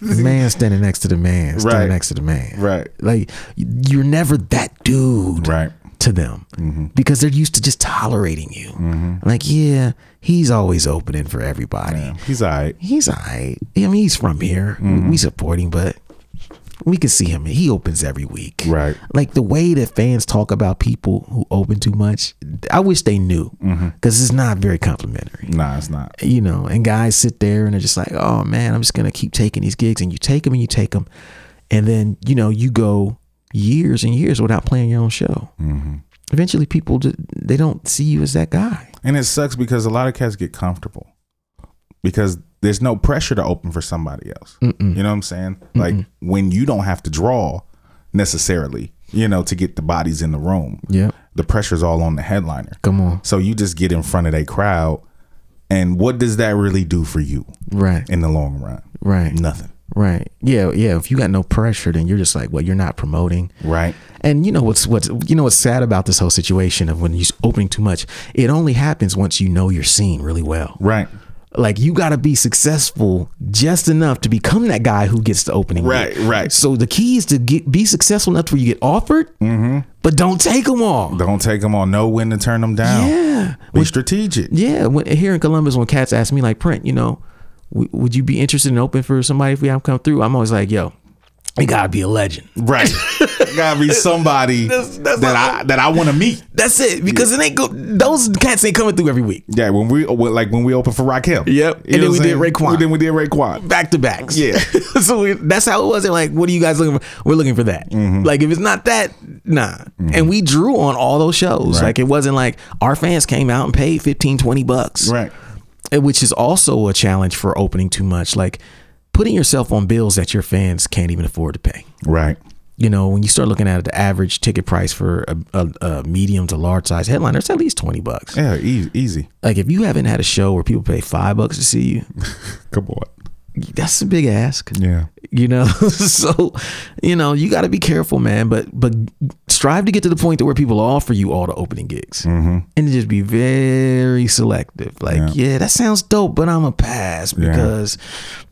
Speaker 2: The man standing next to the man, standing
Speaker 1: Right.
Speaker 2: next to the man.
Speaker 1: Right.
Speaker 2: Like you're never that dude
Speaker 1: Right.
Speaker 2: to them mm-hmm. because they're used to just tolerating you. Mm-hmm. Like, yeah, he's always opening for everybody.
Speaker 1: Yeah. He's all right.
Speaker 2: He's all right. I mean, he's from here. We support him, but we can see him. He opens every week.
Speaker 1: Right.
Speaker 2: Like the way that fans talk about people who open too much, I wish they knew mm-hmm. because it's not very complimentary
Speaker 1: Nah, it's not.
Speaker 2: you know, and guys sit there and they're just like, oh man, I'm just gonna keep taking these gigs, and you take them and you take them, and then you know you go years and years without playing your own show. Mm-hmm. Eventually, people just, they don't see you as that guy.
Speaker 1: And it sucks because a lot of cats get comfortable because there's no pressure to open for somebody else. You know what I'm saying? Like when you don't have to draw necessarily, you know, to get the bodies in the room.
Speaker 2: Yeah.
Speaker 1: The pressure's all on the headliner.
Speaker 2: Come on,
Speaker 1: So you just get in front of a crowd. And what does that really do for you
Speaker 2: right,
Speaker 1: in the long run?
Speaker 2: right,
Speaker 1: Nothing.
Speaker 2: right. Yeah, yeah. If you got no pressure, then you're just like, well, you're not promoting.
Speaker 1: Right.
Speaker 2: And you know what's what's you know what's sad about this whole situation of when you're opening too much. It only happens once you know your scene really well.
Speaker 1: Right.
Speaker 2: Like you got to be successful just enough to become that guy who gets the opening.
Speaker 1: Right,
Speaker 2: gig.
Speaker 1: right.
Speaker 2: So the key is to get be successful enough to where you get offered,
Speaker 1: Mm-hmm.
Speaker 2: but don't take them all.
Speaker 1: Don't take them all. Know when to turn them down.
Speaker 2: Yeah,
Speaker 1: Be strategic.
Speaker 2: yeah. When, here in Columbus, when cats ask me like, "Print, you know, w- would you be interested in open for somebody if we have come through?" I'm always like, "Yo, you gotta be a legend."
Speaker 1: Right. Gotta be somebody that I that I want to meet.
Speaker 2: That's it, because it ain't go. Those cats ain't coming through every week,
Speaker 1: Yeah, when we like when we opened for Rakim.
Speaker 2: Yep.
Speaker 1: You
Speaker 2: And then we
Speaker 1: I'm
Speaker 2: did
Speaker 1: saying?
Speaker 2: Raekwon.
Speaker 1: Then we did Raekwon.
Speaker 2: back to backs.
Speaker 1: Yeah.
Speaker 2: so we, that's how it was. They're like, what are you guys looking for? We're looking for that.
Speaker 1: Mm-hmm.
Speaker 2: Like, if it's not that, nah. And we drew on all those shows.
Speaker 1: Right.
Speaker 2: Like, it wasn't like our fans came out and paid 15, 20 bucks.
Speaker 1: Right.
Speaker 2: Which is also a challenge for opening too much. Like, putting yourself on bills that your fans can't even afford to pay.
Speaker 1: Right.
Speaker 2: You know, when you start looking at the average ticket price for a, a, a medium to large size headliner, it's at least 20 bucks.
Speaker 1: Yeah, easy. easy.
Speaker 2: Like, if you haven't had a show where people pay five bucks to see you,
Speaker 1: Come on.
Speaker 2: that's a big ask.
Speaker 1: Yeah.
Speaker 2: You know, so you know you got to be careful, man. But but strive to get to the point to where people offer you all the opening gigs, mm-hmm. and just be very selective. Like, yeah.
Speaker 1: Yeah.
Speaker 2: that sounds dope, but I'm a pass because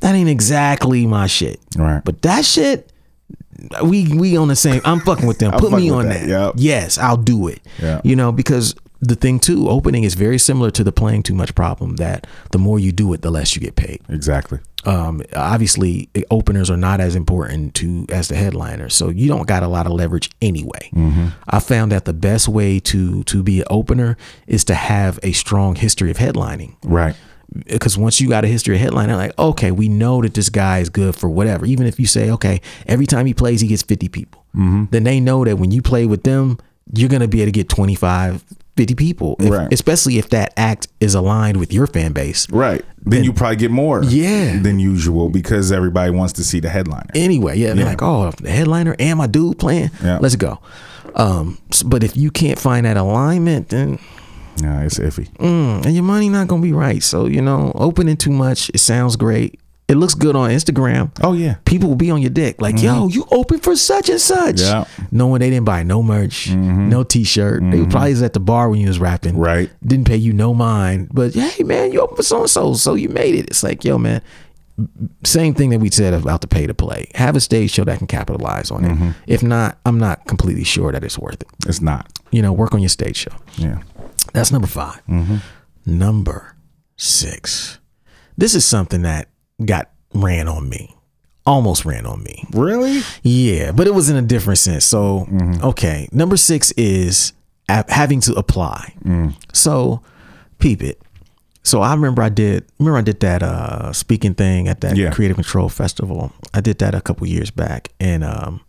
Speaker 2: that ain't exactly my shit.
Speaker 1: Right.
Speaker 2: But that shit, we we on the same. I'm fucking with them. Put me on that.
Speaker 1: that, yep.
Speaker 2: Yes, I'll do it.
Speaker 1: Yeah.
Speaker 2: You know, because the thing too, opening is very similar to the playing too much problem. That the more you do it, the less you get paid.
Speaker 1: Exactly.
Speaker 2: Um, obviously, openers are not as important to as the headliner, so you don't got a lot of leverage anyway. I found that the best way to to be an opener is to have a strong history of headlining
Speaker 1: Right.
Speaker 2: because once you got a history of headlining, like, okay, we know that this guy is good for whatever. Even if you say, okay, every time he plays, he gets 50 people,
Speaker 1: Mm-hmm.
Speaker 2: then they know that when you play with them, you're going to be able to get 25, 50 people, if-
Speaker 1: Right.
Speaker 2: especially if that act is aligned with your fan base.
Speaker 1: Right. Then, you probably get more.
Speaker 2: Yeah.
Speaker 1: Than usual because everybody wants to see the headliner.
Speaker 2: Anyway, yeah, they're like, oh, the headliner and my dude playing,
Speaker 1: Yeah.
Speaker 2: let's go. Um, but if you can't find that alignment, then
Speaker 1: Yeah, it's iffy.
Speaker 2: mm, and your money not gonna be right. So you know, opening too much, it sounds great. It looks good on Instagram.
Speaker 1: Oh yeah.
Speaker 2: people will be on your dick like, mm-hmm. yo, you open for such and such.
Speaker 1: Yeah.
Speaker 2: Knowing they didn't buy no merch, mm-hmm. no t-shirt. They mm-hmm. probably was at the bar when you was rapping.
Speaker 1: Right.
Speaker 2: Didn't pay you no mind. But hey man, you open for so and so, so you made it. It's like, yo, man. Same thing that we said about the pay to play. Have a stage show that can capitalize on it. If not, I'm not completely sure that it's worth it.
Speaker 1: It's not.
Speaker 2: You know, work on your stage show.
Speaker 1: Yeah.
Speaker 2: That's number 5 Number six. This is something that got ran on me. Almost ran on me.
Speaker 1: Really?
Speaker 2: Yeah, but it was in a different sense. So, okay. Number six is having to apply. So, peep it. So I remember I did remember I did that uh speaking thing at that
Speaker 1: Yeah.
Speaker 2: Creative Control Festival. I did that a couple years back and um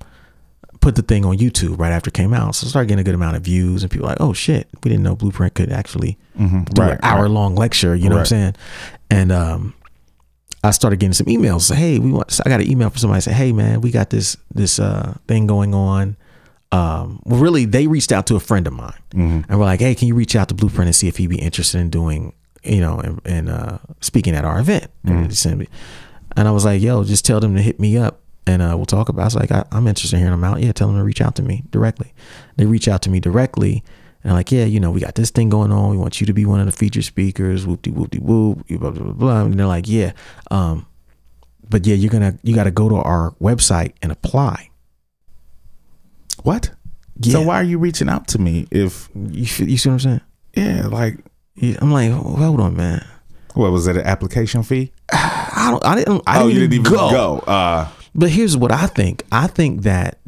Speaker 2: put the thing on YouTube right after it came out. So I started getting a good amount of views and people like, oh shit, we didn't know Blueprint could actually do
Speaker 1: Right,
Speaker 2: an hour long lecture, you know what I'm saying? And um I started getting some emails. Say, hey, we want. So I got an email from somebody. Say, hey, man, we got this this uh, thing going on. Um, well, really, they reached out to a friend of mine, and we're like, hey, can you reach out to Blueprint and see if he'd be interested in doing, you know, and, and uh, speaking at our event? And, they sent me- and I was like, yo, just tell them to hit me up, and uh, we'll talk about. It. I was like, I, I'm interested in hearing them out. Yeah, tell them to reach out to me directly. They reach out to me directly. And like, yeah, you know, we got this thing going on. We want you to be one of the featured speakers. Whoop de whoop de whoop. Blah blah blah. And they're like, yeah, um, but yeah, you're gonna you got to go to our website and apply.
Speaker 1: What?
Speaker 2: Yeah.
Speaker 1: So why are you reaching out to me if
Speaker 2: You you see what I'm saying?
Speaker 1: yeah, like
Speaker 2: Yeah, I'm like, hold on, man.
Speaker 1: what was it an application fee?
Speaker 2: I don't. I didn't. I
Speaker 1: oh,
Speaker 2: didn't,
Speaker 1: you didn't even
Speaker 2: go.
Speaker 1: go. Uh
Speaker 2: But here's what I think. I think that.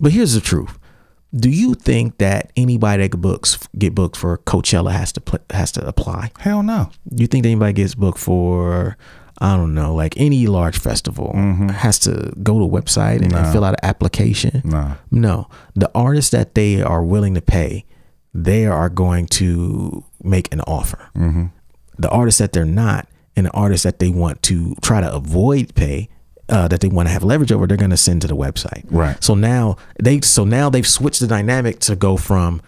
Speaker 2: But here's the truth. Do you think that anybody that books get booked for Coachella has to pl- has to apply?
Speaker 1: hell no.
Speaker 2: You think that anybody gets booked for I don't know, like any large festival mm-hmm. has to go to a website and, and fill out an application?
Speaker 1: No.
Speaker 2: No. The artists that they are willing to pay, they are going to make an offer. Mm-hmm. The artists that they're not, and the artists that they want to try to avoid pay, uh, that they want to have leverage over, they're going to send to the website.
Speaker 1: Right.
Speaker 2: So now they, so now they've switched the dynamic to go from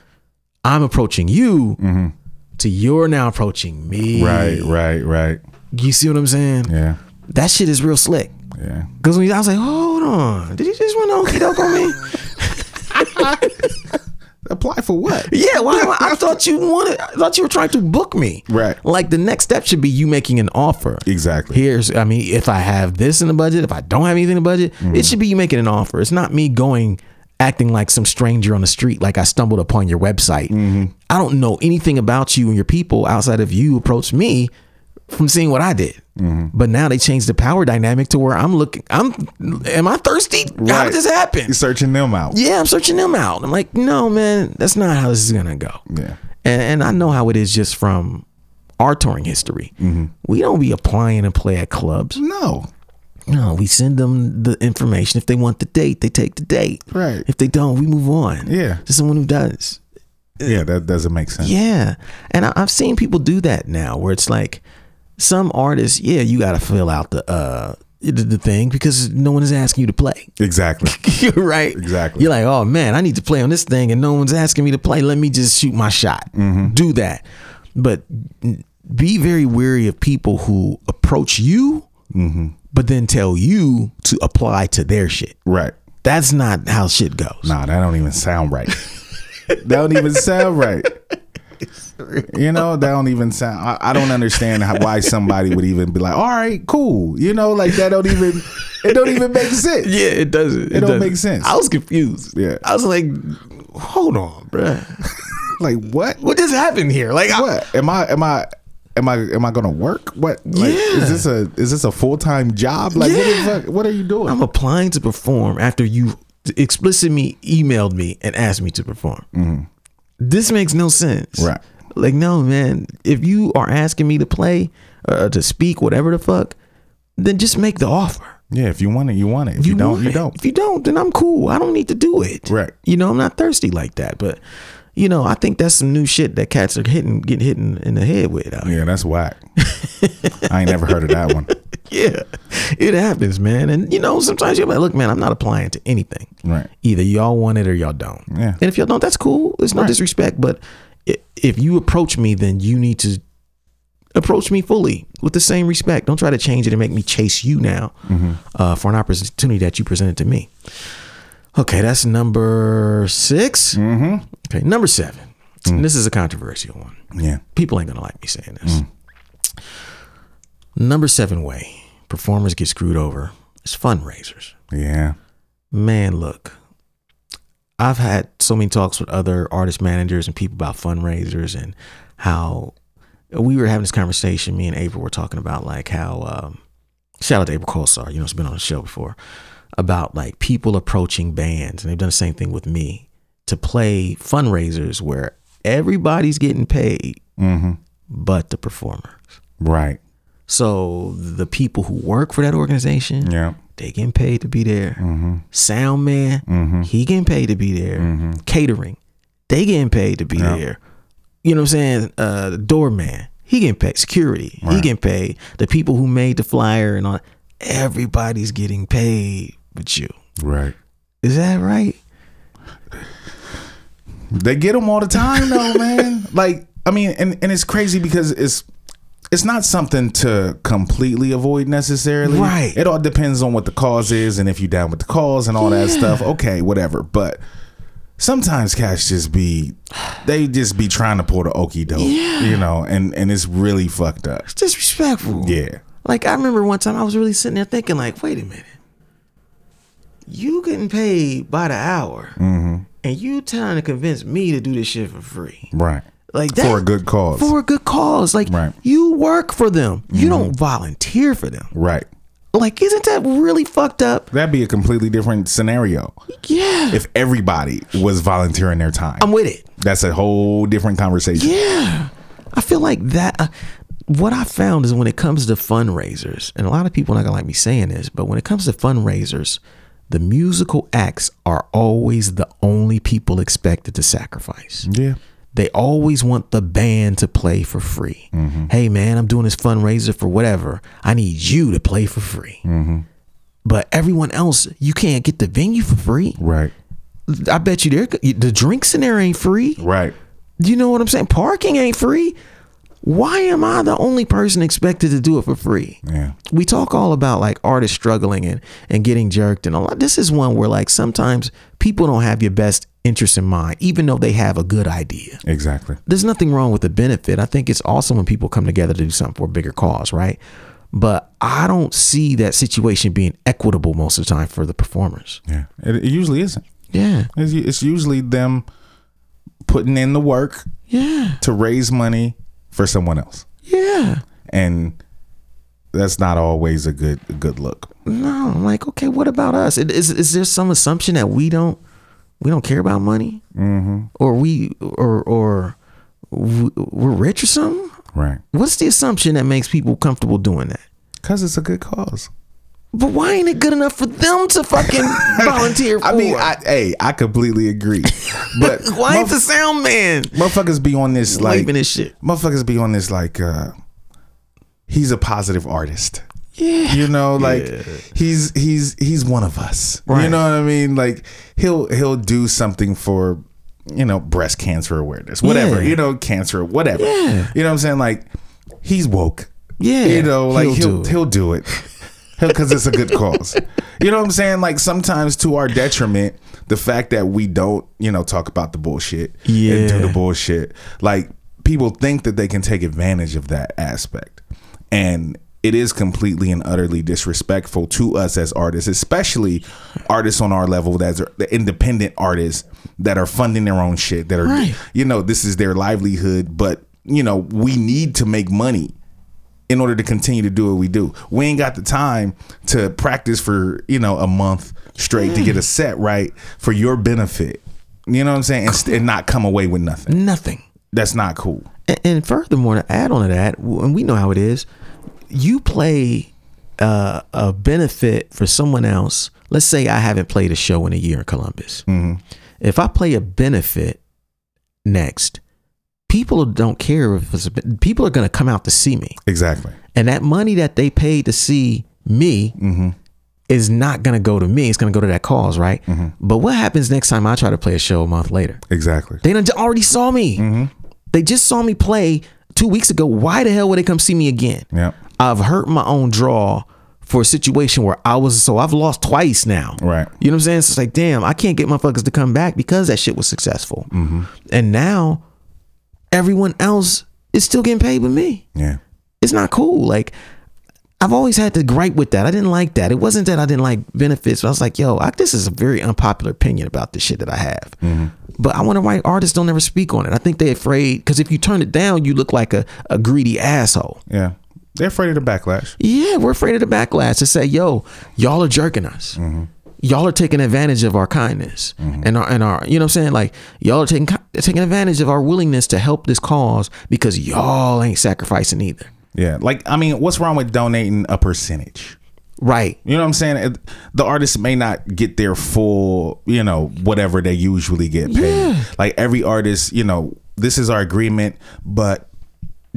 Speaker 2: I'm approaching you to you're now approaching me.
Speaker 1: Right, right, right.
Speaker 2: You see what I'm saying?
Speaker 1: Yeah.
Speaker 2: That shit is real slick.
Speaker 1: Yeah.
Speaker 2: Because when I was like, hold on, did you just run okey doke on me?
Speaker 1: Apply for what?
Speaker 2: Yeah, why? why- I thought you wanted. I thought you were trying to book me.
Speaker 1: Right.
Speaker 2: Like the next step should be you making an offer.
Speaker 1: Exactly.
Speaker 2: Here's, I mean, if I have this in the budget, if I don't have anything in the budget,
Speaker 1: Mm-hmm.
Speaker 2: it should be you making an offer. It's not me going acting like some stranger on the street, like I stumbled upon your website.
Speaker 1: Mm-hmm.
Speaker 2: I don't know anything about you and your people outside of you approach me from seeing what I did.
Speaker 1: Mm-hmm.
Speaker 2: But now they changed the power dynamic to where I'm looking. I'm. Am I thirsty? How did this happen?
Speaker 1: You're searching them out.
Speaker 2: yeah, I'm searching them out. I'm like, no, man, that's not how this is gonna go.
Speaker 1: Yeah.
Speaker 2: And, and I know how it is just from our touring history.
Speaker 1: Mm-hmm.
Speaker 2: We don't be applying and play at clubs.
Speaker 1: No.
Speaker 2: No, we send them the information. If they want the date, they take the date.
Speaker 1: Right.
Speaker 2: If they don't, we move on.
Speaker 1: Yeah.
Speaker 2: To someone who does.
Speaker 1: Yeah, that doesn't make sense.
Speaker 2: Yeah. And I, I've seen people do that now where it's like some artists, yeah, you got to fill out the, uh, the, the thing because no one is asking you to play.
Speaker 1: Exactly.
Speaker 2: You're right.
Speaker 1: Exactly.
Speaker 2: You're like, oh man, I need to play on this thing, and no one's asking me to play. Let me just shoot my shot.
Speaker 1: Mm-hmm.
Speaker 2: Do that, but be very wary of people who approach you,
Speaker 1: Mm-hmm.
Speaker 2: but then tell you to apply to their shit.
Speaker 1: Right.
Speaker 2: That's not how shit goes.
Speaker 1: Nah, that don't even sound right. that don't even sound right. You know, that don't even sound. I, I don't understand how, why somebody would even be like, "All right, cool." You know, like that don't even. It don't even make sense.
Speaker 2: Yeah, it doesn't. It,
Speaker 1: don't
Speaker 2: doesn't.
Speaker 1: make sense.
Speaker 2: I was confused.
Speaker 1: Yeah.
Speaker 2: I was like, hold on, bruh.
Speaker 1: Like what?
Speaker 2: What just happened here? Like, I-
Speaker 1: What am I? Am I? Am I? Am I gonna work? What? Like,
Speaker 2: Yeah.
Speaker 1: Is this a? Is this a full time job? Like, what,
Speaker 2: Yeah.
Speaker 1: fuck, what are you doing?
Speaker 2: I'm applying to perform after you explicitly emailed me and asked me to perform. Mm-hmm. This makes no sense.
Speaker 1: Right.
Speaker 2: Like, no, man. If you are asking me to play, uh, to speak, whatever the fuck, then just make the offer.
Speaker 1: yeah, if you want it, you want it. If you, don't, you don't.
Speaker 2: If you don't, then I'm cool. I don't need to do it.
Speaker 1: Right.
Speaker 2: You know, I'm not thirsty like that. But, you know, I think that's some new shit that cats are hitting, getting hit in, in the head with out.
Speaker 1: Yeah, that's whack. I ain't never heard of that one.
Speaker 2: Yeah, it happens, man. And you know, sometimes you're like, look, man, I'm not applying to anything.
Speaker 1: Right.
Speaker 2: Either y'all want it or y'all don't.
Speaker 1: Yeah.
Speaker 2: And if y'all don't, that's cool. It's no
Speaker 1: Right.
Speaker 2: disrespect, but if you approach me, then you need to approach me fully with the same respect. Don't try to change it and make me chase you now
Speaker 1: Mm-hmm.
Speaker 2: uh, for an opportunity that you presented to me. Okay, that's number 6 Mm-hmm. Okay, number seven.
Speaker 1: Mm.
Speaker 2: This is a controversial one
Speaker 1: Yeah.
Speaker 2: people ain't gonna like me saying this.
Speaker 1: Mm.
Speaker 2: Number seven way performers get screwed over is fundraisers.
Speaker 1: Yeah.
Speaker 2: Man, look, I've had so many talks with other artist managers and people about fundraisers and how we were having this conversation. Me and April were talking about like how um, shout out to April Colsar, you know, it's been on the show before about like people approaching bands, and they've done the same thing with me to play fundraisers where everybody's getting paid, but the performers.
Speaker 1: Right.
Speaker 2: So the people who work for that organization,
Speaker 1: Yeah.
Speaker 2: They getting paid to be there. Mm-hmm. Sound man, mm-hmm. he getting paid to be there. Mm-hmm. Catering, they getting paid to be there. You know what I'm saying? Uh, the doorman, he getting paid. Security, he getting paid. The people who made the flyer and all, everybody's getting paid but you.
Speaker 1: Right.
Speaker 2: Is that right?
Speaker 1: They get them all the time though, man. Like, I mean, and, and it's crazy because it's it's not something to completely avoid necessarily.
Speaker 2: Right.
Speaker 1: It all depends on what the cause is and if you're down with the cause and all that stuff. Okay, whatever. But sometimes cats just be they just be trying to pull the okie doke. Yeah. You know, and and it's really fucked up.
Speaker 2: It's disrespectful.
Speaker 1: Yeah.
Speaker 2: Like I remember one time I was really sitting there thinking, like, wait a minute, you getting paid by the hour,
Speaker 1: Mm-hmm.
Speaker 2: and you trying to convince me to do this shit for free,
Speaker 1: Right.
Speaker 2: Like that
Speaker 1: For a good cause.
Speaker 2: for a good cause. Like
Speaker 1: Right. Mm-hmm.
Speaker 2: you work for them, you don't volunteer for them.
Speaker 1: right.
Speaker 2: Like, isn't that really fucked up?
Speaker 1: That'd be a completely different scenario
Speaker 2: Yeah,
Speaker 1: if everybody was volunteering their time.
Speaker 2: I'm with it.
Speaker 1: That's a whole different conversation.
Speaker 2: Yeah. I feel like that. Uh, what I found is when it comes to fundraisers, and a lot of people are not gonna like me saying this, but when it comes to fundraisers, the musical acts are always the only people expected to sacrifice.
Speaker 1: Yeah.
Speaker 2: They always want the band to play for free. Mm-hmm. Hey, man, I'm doing this fundraiser for whatever. I need you to play for free. Mm-hmm. But everyone else, you can't get the venue for free.
Speaker 1: Right.
Speaker 2: I bet you there, the drinks in there ain't free.
Speaker 1: Right.
Speaker 2: You know what I'm saying? Parking ain't free. Why am I the only person expected to do it for free?
Speaker 1: Yeah.
Speaker 2: We talk all about like artists struggling and, and getting jerked and a lot. This is one where like sometimes people don't have your best interest in mind, even though they have a good idea.
Speaker 1: Exactly.
Speaker 2: There's nothing wrong with the benefit. I think it's awesome when people come together to do something for a bigger cause, right? But I don't see that situation being equitable most of the time for the performers.
Speaker 1: Yeah. It, it usually isn't.
Speaker 2: Yeah.
Speaker 1: It's, it's usually them putting in the work
Speaker 2: Yeah.
Speaker 1: to raise money for someone else,
Speaker 2: Yeah.
Speaker 1: and that's not always a good a good look.
Speaker 2: No, I'm like, okay, what about us? Is is there some assumption that we don't we don't care about money, mm-hmm. or we or or we- we're rich or something?
Speaker 1: Right.
Speaker 2: What's the assumption that makes people comfortable doing that?
Speaker 1: Because it's a good cause.
Speaker 2: But why ain't it good enough for them to fucking volunteer for?
Speaker 1: I mean, I, hey, I completely agree. But
Speaker 2: why ain't the sound man
Speaker 1: motherfuckers be on this like
Speaker 2: waving his shit?
Speaker 1: motherfuckers be on this like uh he's a positive artist.
Speaker 2: Yeah,
Speaker 1: You know, like he's he's he's one of us. You know what I mean? Like he'll he'll do something for you know breast cancer awareness, whatever.
Speaker 2: Yeah.
Speaker 1: You know, cancer, whatever.
Speaker 2: Yeah.
Speaker 1: You know what I'm saying? Like he's woke.
Speaker 2: yeah.
Speaker 1: You know, like he'll
Speaker 2: do
Speaker 1: he'll,
Speaker 2: it.
Speaker 1: do it. because it's a good cause. You know what I'm saying? Like sometimes to our detriment, the fact that we don't, you know, talk about the bullshit yeah. and do the bullshit, like people think that they can take advantage of that aspect, and it is completely and utterly disrespectful to us as artists, especially artists on our level that's the independent artists that are funding their own shit that are
Speaker 2: Right.
Speaker 1: you know this is their livelihood but you know we need to make money in order to continue to do what we do. We ain't got the time to practice for you know a month straight to get a set right for your benefit. You know what i'm saying? And, st- and not come away with nothing.
Speaker 2: Nothing.
Speaker 1: that's not cool.
Speaker 2: And, and furthermore, to add on to that, and we know how it is, you play uh, a benefit for someone else. Let's say I haven't played a show in a year in Columbus. Mm-hmm. If I play a benefit next, people don't care if it's a, people are going to come out to see me,
Speaker 1: exactly
Speaker 2: and that money that they paid to see me. Mm-hmm. Is not gonna go to me. It's gonna go to that cause, right? Mm-hmm. But what happens next time I try to play a show a month later?
Speaker 1: exactly
Speaker 2: They done already saw me. They just saw me play two weeks ago. Why the hell would they come see me again?
Speaker 1: yeah
Speaker 2: I've hurt my own draw for a situation where I was so I've lost twice now.
Speaker 1: Right.
Speaker 2: You know what I'm saying? So it's like, damn, I can't get motherfuckers to come back because that shit was successful. Mm-hmm. And now everyone else is still getting paid with me.
Speaker 1: yeah
Speaker 2: It's not cool. Like I've always had to gripe with that. I didn't like that. It wasn't that I didn't like benefits. But I was like, yo, I, this is a very unpopular opinion about this shit that I have. Mm-hmm. But I wonder why artists don't ever speak on it. I think they're afraid because if you turn it down, you look like a, a greedy asshole.
Speaker 1: yeah they're afraid of the backlash
Speaker 2: Yeah, we're afraid of the backlash to say, yo, y'all are jerking us. Mm-hmm. Y'all are taking advantage of our kindness mm-hmm. and our and our you know what I'm saying? Like y'all are taking taking advantage of our willingness to help this cause because y'all ain't sacrificing either.
Speaker 1: yeah like i mean what's wrong with donating a percentage
Speaker 2: Right.
Speaker 1: You know what I'm saying? The artist may not get their full, you know, whatever they usually get paid.
Speaker 2: Yeah.
Speaker 1: Like every artist, you know, this is our agreement, but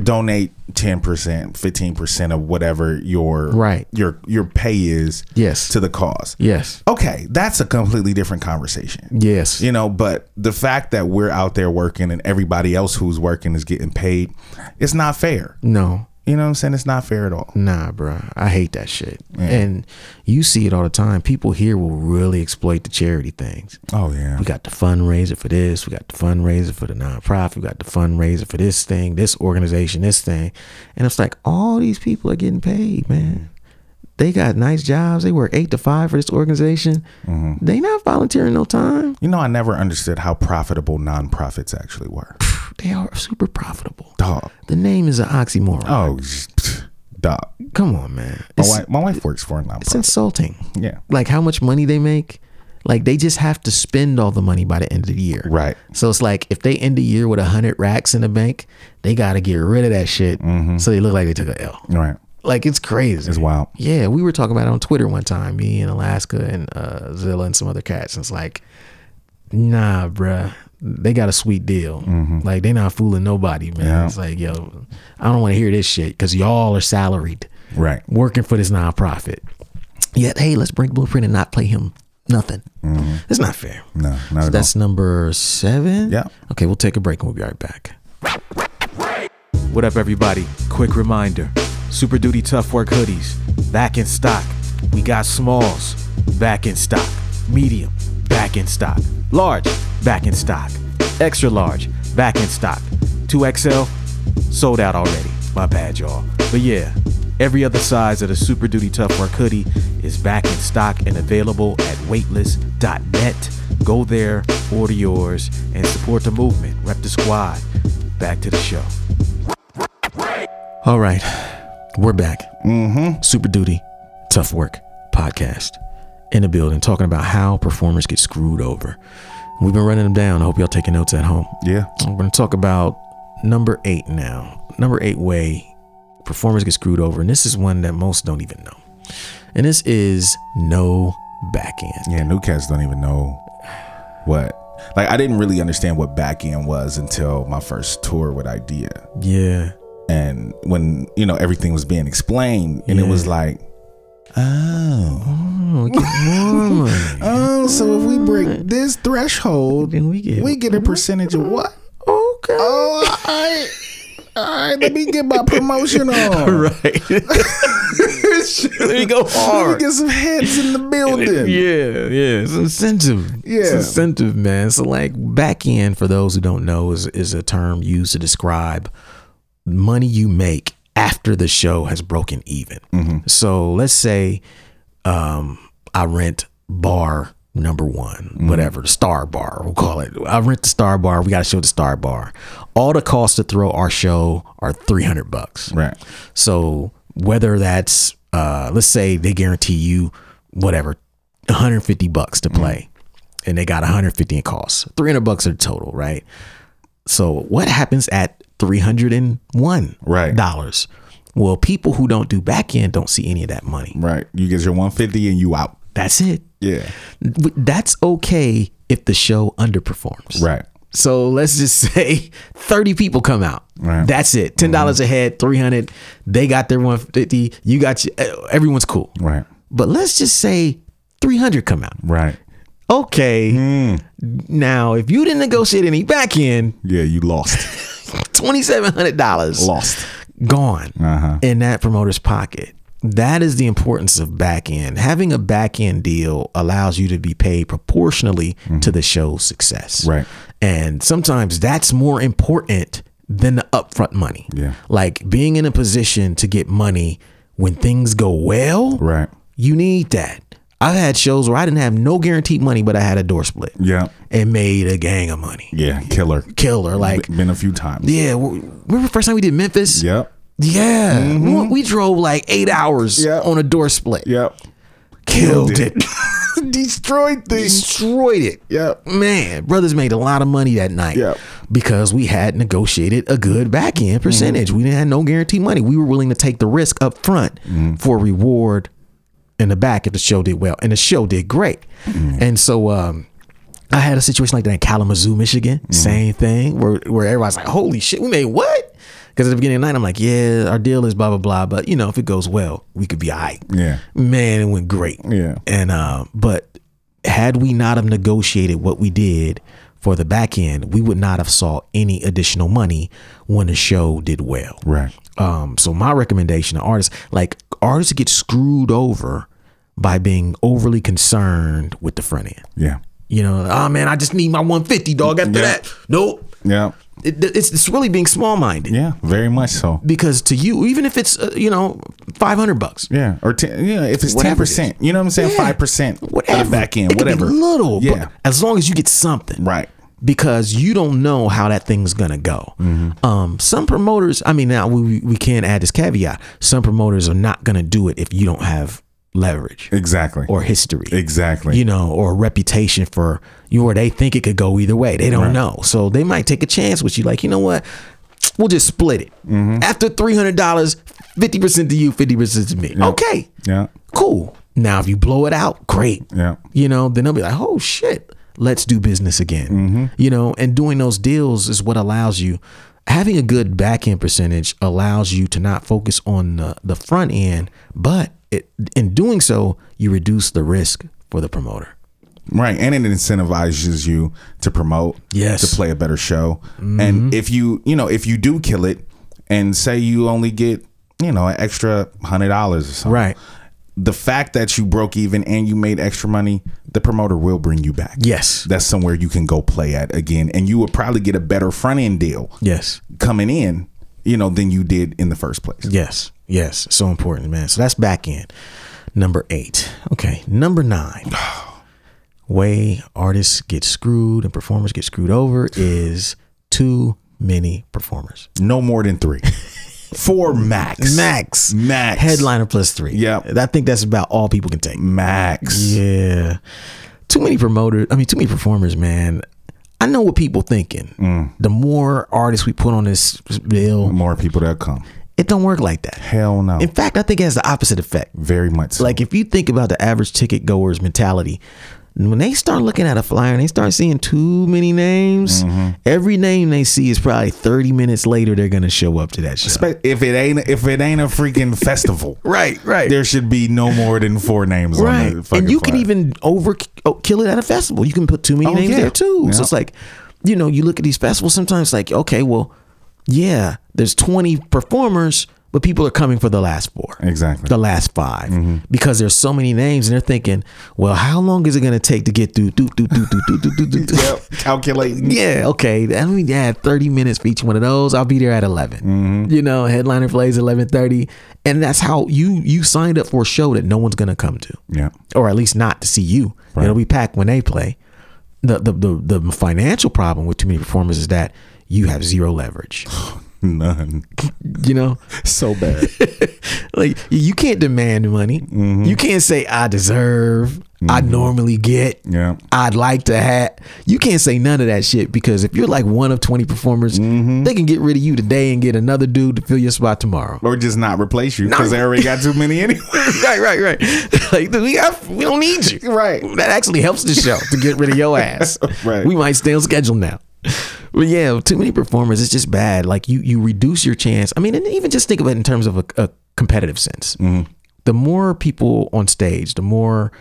Speaker 1: donate 10%, 15% of whatever your
Speaker 2: Right.
Speaker 1: your your pay is
Speaker 2: Yes.
Speaker 1: to the cause.
Speaker 2: Yes.
Speaker 1: Okay, that's a completely different conversation.
Speaker 2: Yes.
Speaker 1: You know, but the fact that we're out there working and everybody else who's working is getting paid, it's not fair.
Speaker 2: No.
Speaker 1: You know what I'm saying? It's not fair at all.
Speaker 2: Nah, bruh. I hate that shit. And you see it all the time. People here will really exploit the charity things.
Speaker 1: Oh yeah.
Speaker 2: We got the fundraiser for this. We got the fundraiser for the nonprofit. We got the fundraiser for this thing, this organization, this thing. And it's like all these people are getting paid, man. They got nice jobs. They work eight to five for this organization. Mm-hmm. They not volunteering no time.
Speaker 1: You know, I never understood how profitable nonprofits actually were.
Speaker 2: They are super profitable.
Speaker 1: Dog.
Speaker 2: The name is an oxymoron.
Speaker 1: Oh, dog.
Speaker 2: Come on, man.
Speaker 1: My wife, my wife works for a nonprofit.
Speaker 2: it's insulting.
Speaker 1: Yeah.
Speaker 2: like how much money they make like they just have to spend all the money by the end of the year
Speaker 1: Right.
Speaker 2: so it's like if they end the year with a hundred racks in the bank they got to get rid of that shit mm-hmm. so they look like they took a l
Speaker 1: Right.
Speaker 2: Like it's crazy
Speaker 1: It's wild.
Speaker 2: yeah we were talking about it on twitter one time me and alaska and uh zilla and some other cats and it's like nah bruh they got a sweet deal like they not fooling nobody man
Speaker 1: Yeah.
Speaker 2: it's like yo i don't want to hear this shit because y'all are salaried
Speaker 1: Right.
Speaker 2: working for this nonprofit. Yet, hey, let's bring Blueprint and not play him nothing. It's not fair.
Speaker 1: No, not
Speaker 2: So
Speaker 1: at
Speaker 2: that's number seven.
Speaker 1: Yeah.
Speaker 2: Okay, we'll take a break and we'll be right back.
Speaker 3: What up, everybody? Quick reminder Super Duty Tough Work hoodies, back in stock. We got smalls, back in stock. Medium, back in stock. Large, back in stock. Extra large, back in stock. 2XL, sold out already. My bad, y'all. But yeah, every other size of the Super Duty Tough Work hoodie is back in stock and available at weightless.net. Go there, order yours, and support the movement. Rep the squad. Back to the show.
Speaker 2: All right, we're back. Mm-hmm. Super Duty, Tough Work podcast in the building, talking about how performers get screwed over. We've been running them down. I hope y'all taking notes at home.
Speaker 1: Yeah.
Speaker 2: We're going to talk about number eight now. Number eight way performers get screwed over. And this is one that most don't even know. And this is no back end.
Speaker 1: Yeah. New cats don't even know what. Like, I didn't really understand what back end was until my first tour with Idea.
Speaker 2: Yeah.
Speaker 1: And when, you know, everything was being explained, and it was like, oh.
Speaker 2: Oh, we get more money.
Speaker 1: Oh, so if we break this threshold,
Speaker 2: Then we get-
Speaker 1: we get a percentage of what?
Speaker 2: Okay.
Speaker 1: Oh, all right. All right, let me get my promotion on.
Speaker 2: Right. Let me go
Speaker 1: Let
Speaker 2: hard.
Speaker 1: me get some heads in the building.
Speaker 2: Yeah, yeah, it's incentive. it's incentive, man. So like back end, for those who don't know, is is a term used to describe money you make after the show has broken even. So let's say um, I rent bar number one, whatever, the Star Bar, we'll call it. I rent the Star Bar. We got to show the Star Bar. All the costs to throw our show are three hundred bucks.
Speaker 1: Right.
Speaker 2: So whether that's uh, let's say they guarantee you whatever 150 bucks to play, and they got 150 in costs, 300 bucks are total, right? So what happens at 301
Speaker 1: Right.
Speaker 2: dollars? Well, people who don't do back end don't see any of that money.
Speaker 1: Right. You get your 150 and you out.
Speaker 2: That's it.
Speaker 1: Yeah.
Speaker 2: That's okay if the show underperforms.
Speaker 1: Right.
Speaker 2: So let's just say 30 people come out.
Speaker 1: Right.
Speaker 2: That's it. $10 a head, 300. They got their 150. You got your, everyone's cool.
Speaker 1: Right.
Speaker 2: But let's just say 300 come out.
Speaker 1: Right.
Speaker 2: Okay.
Speaker 1: Hmm.
Speaker 2: Now, if you didn't negotiate any back end,
Speaker 1: Yeah, you lost.
Speaker 2: $2,700
Speaker 1: lost.
Speaker 2: gone
Speaker 1: Uh-huh.
Speaker 2: in that promoter's pocket. That is the importance of back end. Having a back end deal allows you to be paid proportionally to the show's success.
Speaker 1: Right.
Speaker 2: And sometimes that's more important than the upfront money.
Speaker 1: Yeah.
Speaker 2: Like being in a position to get money when things go well.
Speaker 1: Right.
Speaker 2: You need that. I've had shows where I didn't have no guaranteed money, but I had a door split
Speaker 1: Yeah.
Speaker 2: and made a gang of money.
Speaker 1: Yeah. Killer.
Speaker 2: Killer. Like,
Speaker 1: Been a few times.
Speaker 2: yeah. Remember the first time we did Memphis?
Speaker 1: Yep.
Speaker 2: Yeah. We- We drove like eight hours
Speaker 1: Mm-hmm.
Speaker 2: On a door split.
Speaker 1: Yep.
Speaker 2: Killed
Speaker 1: Killed
Speaker 2: it.
Speaker 1: Destroyed things.
Speaker 2: Destroyed it.
Speaker 1: Yep.
Speaker 2: Man, brothers made a lot of money that night.
Speaker 1: Yep.
Speaker 2: Because we had negotiated a good back
Speaker 1: Mm-hmm.
Speaker 2: end percentage. We didn't have no guarantee money. We were willing to take the risk up front
Speaker 1: Mm-hmm.
Speaker 2: for reward in the back if the show did well. And the show did great.
Speaker 1: Mm-hmm.
Speaker 2: And so um I had a situation like that in Kalamazoo, Michigan.
Speaker 1: Mm-hmm.
Speaker 2: Same thing, where where everybody's like, "Holy shit, we made what?" Because at the beginning of the night, I'm like, "Yeah, our deal is blah blah blah," but you know, if it goes well, we could be alright.
Speaker 1: Yeah.
Speaker 2: Man, it went great.
Speaker 1: Yeah.
Speaker 2: And uh, but had we not have negotiated what we did for the back end, we would not have saw any additional money when the show did well.
Speaker 1: Right.
Speaker 2: Um, so my recommendation to artists, like artists get screwed over by being overly concerned with the front end.
Speaker 1: Yeah.
Speaker 2: You know, oh man, I just need my 150 dog. After
Speaker 1: Yeah.
Speaker 2: that, nope.
Speaker 1: Yeah.
Speaker 2: It, it's it's really being small minded
Speaker 1: Yeah. Very much so.
Speaker 2: because to you, even if it's uh, you know 500 bucks,
Speaker 1: Yeah. Or ten, yeah, if it's ten
Speaker 2: Whatever it
Speaker 1: percent, you know what I'm saying?
Speaker 2: Yeah.
Speaker 1: Five percent.
Speaker 2: whatever,
Speaker 1: the back end,
Speaker 2: It could be
Speaker 1: whatever.
Speaker 2: little,
Speaker 1: Yeah.
Speaker 2: as long as you get something,
Speaker 1: Right.
Speaker 2: because you don't know how that thing's gonna go.
Speaker 1: Mm-hmm.
Speaker 2: Um, some promoters, I mean, now we we can add this caveat: some promoters are not gonna do it if you don't have leverage
Speaker 1: Exactly.
Speaker 2: or history,
Speaker 1: exactly.
Speaker 2: you know, or reputation for you, or they think it could go either way. They don't
Speaker 1: Right.
Speaker 2: know, so they might take a chance with you. Like, you know what? We'll just split it.
Speaker 1: Mm-hmm.
Speaker 2: After three hundred dollars, fifty percent to you, fifty percent to me. Okay,
Speaker 1: yeah.
Speaker 2: cool. Now, if you blow it out, great.
Speaker 1: Yeah.
Speaker 2: You know, then they'll be like, oh shit, let's do business again.
Speaker 1: Mm-hmm.
Speaker 2: You know, and doing those deals is what allows you. Having a good back end percentage allows you to not focus on the, the front end, but it, in doing so, you reduce the risk for the promoter.
Speaker 1: Right. And it incentivizes you to promote,
Speaker 2: Yes.
Speaker 1: to play a better show.
Speaker 2: Mm-hmm.
Speaker 1: And if you, you know, if you do kill it and say you only get, you know, an extra hundred dollars or something.
Speaker 2: Right.
Speaker 1: The fact that you broke even and you made extra money, the promoter will bring you back.
Speaker 2: Yes.
Speaker 1: That's somewhere you can go play at again. And you would probably get a better front end deal
Speaker 2: Yes.
Speaker 1: coming in, you know, than you did in the first place.
Speaker 2: Yes. Yes. So important, man. So that's back end. Number eight. Okay. Number nine. Way artists get screwed and performers get screwed over is too many performers.
Speaker 1: No more than three. Four max.
Speaker 2: Max.
Speaker 1: Max.
Speaker 2: Headliner plus three.
Speaker 1: Yeah.
Speaker 2: I think that's about all people can take.
Speaker 1: Max.
Speaker 2: Yeah. Too many promoters. I mean, too many performers, man. I know what people thinking.
Speaker 1: Mm.
Speaker 2: The more artists we put on this bill, the
Speaker 1: More people that come.
Speaker 2: It don't work like that.
Speaker 1: Hell no.
Speaker 2: In fact, I think it has the opposite effect.
Speaker 1: Very much so.
Speaker 2: Like if you think about the average ticket goer's mentality, when they start looking at a flyer and they start seeing too many names,
Speaker 1: Mm-hmm.
Speaker 2: every name they see is probably 30 minutes later they're gonna show up to that show.
Speaker 1: If it ain't if it ain't a freaking festival,
Speaker 2: Right, right.
Speaker 1: there should be no more than four names
Speaker 2: right.
Speaker 1: on the fucking
Speaker 2: And you can even over oh, kill it at a festival. You can put too many
Speaker 1: Oh,
Speaker 2: names
Speaker 1: yeah.
Speaker 2: there too. So it's like, you know, you look at these festivals sometimes like, okay, well, yeah, there's 20 performers, but people are coming for the last four.
Speaker 1: Exactly.
Speaker 2: The last 5 because there's so many names, and they're thinking, well, how long is it going to take to get through? Do, do, do, do, do, do, do, do, do.
Speaker 1: Yep. Calculating.
Speaker 2: Yeah, okay. Let me add 30 minutes for each one of those. I'll be there at 11.
Speaker 1: Mm-hmm.
Speaker 2: You know, headliner plays 11:30, and that's how you you signed up for a show that no one's going to come to.
Speaker 1: Yeah.
Speaker 2: Or at least not to see you.
Speaker 1: Right.
Speaker 2: It'll be packed when they play. The, the the the financial problem with too many performers is that you have zero leverage.
Speaker 1: None.
Speaker 2: You know,
Speaker 1: So bad.
Speaker 2: like you can't demand money.
Speaker 1: Mm-hmm.
Speaker 2: You can't say I deserve. I normally get.
Speaker 1: Yeah.
Speaker 2: I'd like to have. You can't say none of that shit because if you're like one of twenty performers,
Speaker 1: Mm-hmm.
Speaker 2: they can get rid of you today and get another dude to fill your spot tomorrow.
Speaker 1: Or just not replace you because they already got too many anyway.
Speaker 2: right, right, right. Like we got, we don't need you.
Speaker 1: Right.
Speaker 2: That actually helps the show to get rid of your ass.
Speaker 1: Right.
Speaker 2: We might stay on schedule now. But yeah, too many performers. It's just bad. Like you, you reduce your chance. I mean, and even just think of it in terms of a, a competitive sense.
Speaker 1: Mm-hmm.
Speaker 2: The more people on stage, the more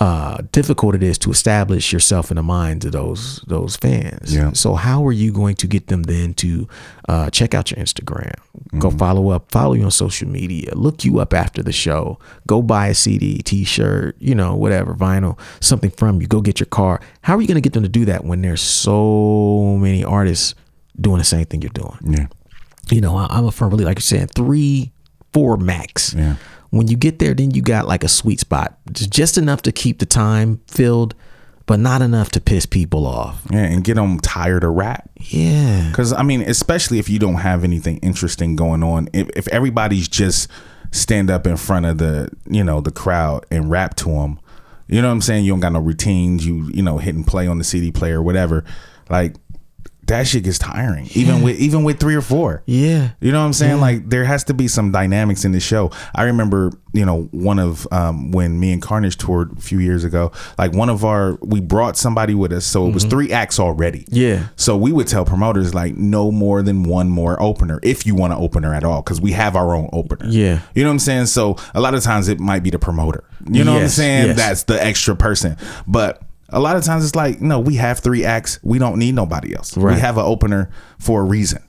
Speaker 2: uh, difficult it is to establish yourself in the minds of those those fans.
Speaker 1: Yeah.
Speaker 2: So how are you going to get them then to uh, check out your Instagram, go
Speaker 1: Mm-hmm.
Speaker 2: follow up, follow you on social media, look you up after the show, go buy a CD, T-shirt, you know, whatever, vinyl, something from you, go get your car. How are you going to get them to do that when there's so many artists doing the same thing you're doing?
Speaker 1: Yeah.
Speaker 2: you know, I, I'm a firm believer, like you're saying, three, four max.
Speaker 1: Yeah.
Speaker 2: When you get there, then you got like a sweet spot, just just enough to keep the time filled, but not enough to piss people off.
Speaker 1: Yeah. And get them tired of rap.
Speaker 2: Yeah,
Speaker 1: Because I mean, especially if you don't have anything interesting going on, if, if everybody's just stand up in front of the you know the crowd and rap to them, you know what I'm saying? You don't got no routines. You you know hit and play on the CD player, whatever. Like that shit gets tiring. Even with even with three or four.
Speaker 2: yeah,
Speaker 1: You know what I'm saying? Like there has to be some dynamics in the show. I remember, you know, one of um, when me and Carnage toured a few years ago. Like one of our, we brought somebody with us, so it was three acts already.
Speaker 2: Mm-hmm. Yeah.
Speaker 1: So we would tell promoters like no more than one more opener if you want an opener at all, because we have our own opener.
Speaker 2: Yeah.
Speaker 1: You know what I'm saying? So a lot of times it might be the promoter. You know what I'm saying?
Speaker 2: yes.
Speaker 1: That's the extra person, but. A lot of times it's like, no, we have three acts. We don't need nobody else.
Speaker 2: Right.
Speaker 1: We have an opener for a reason.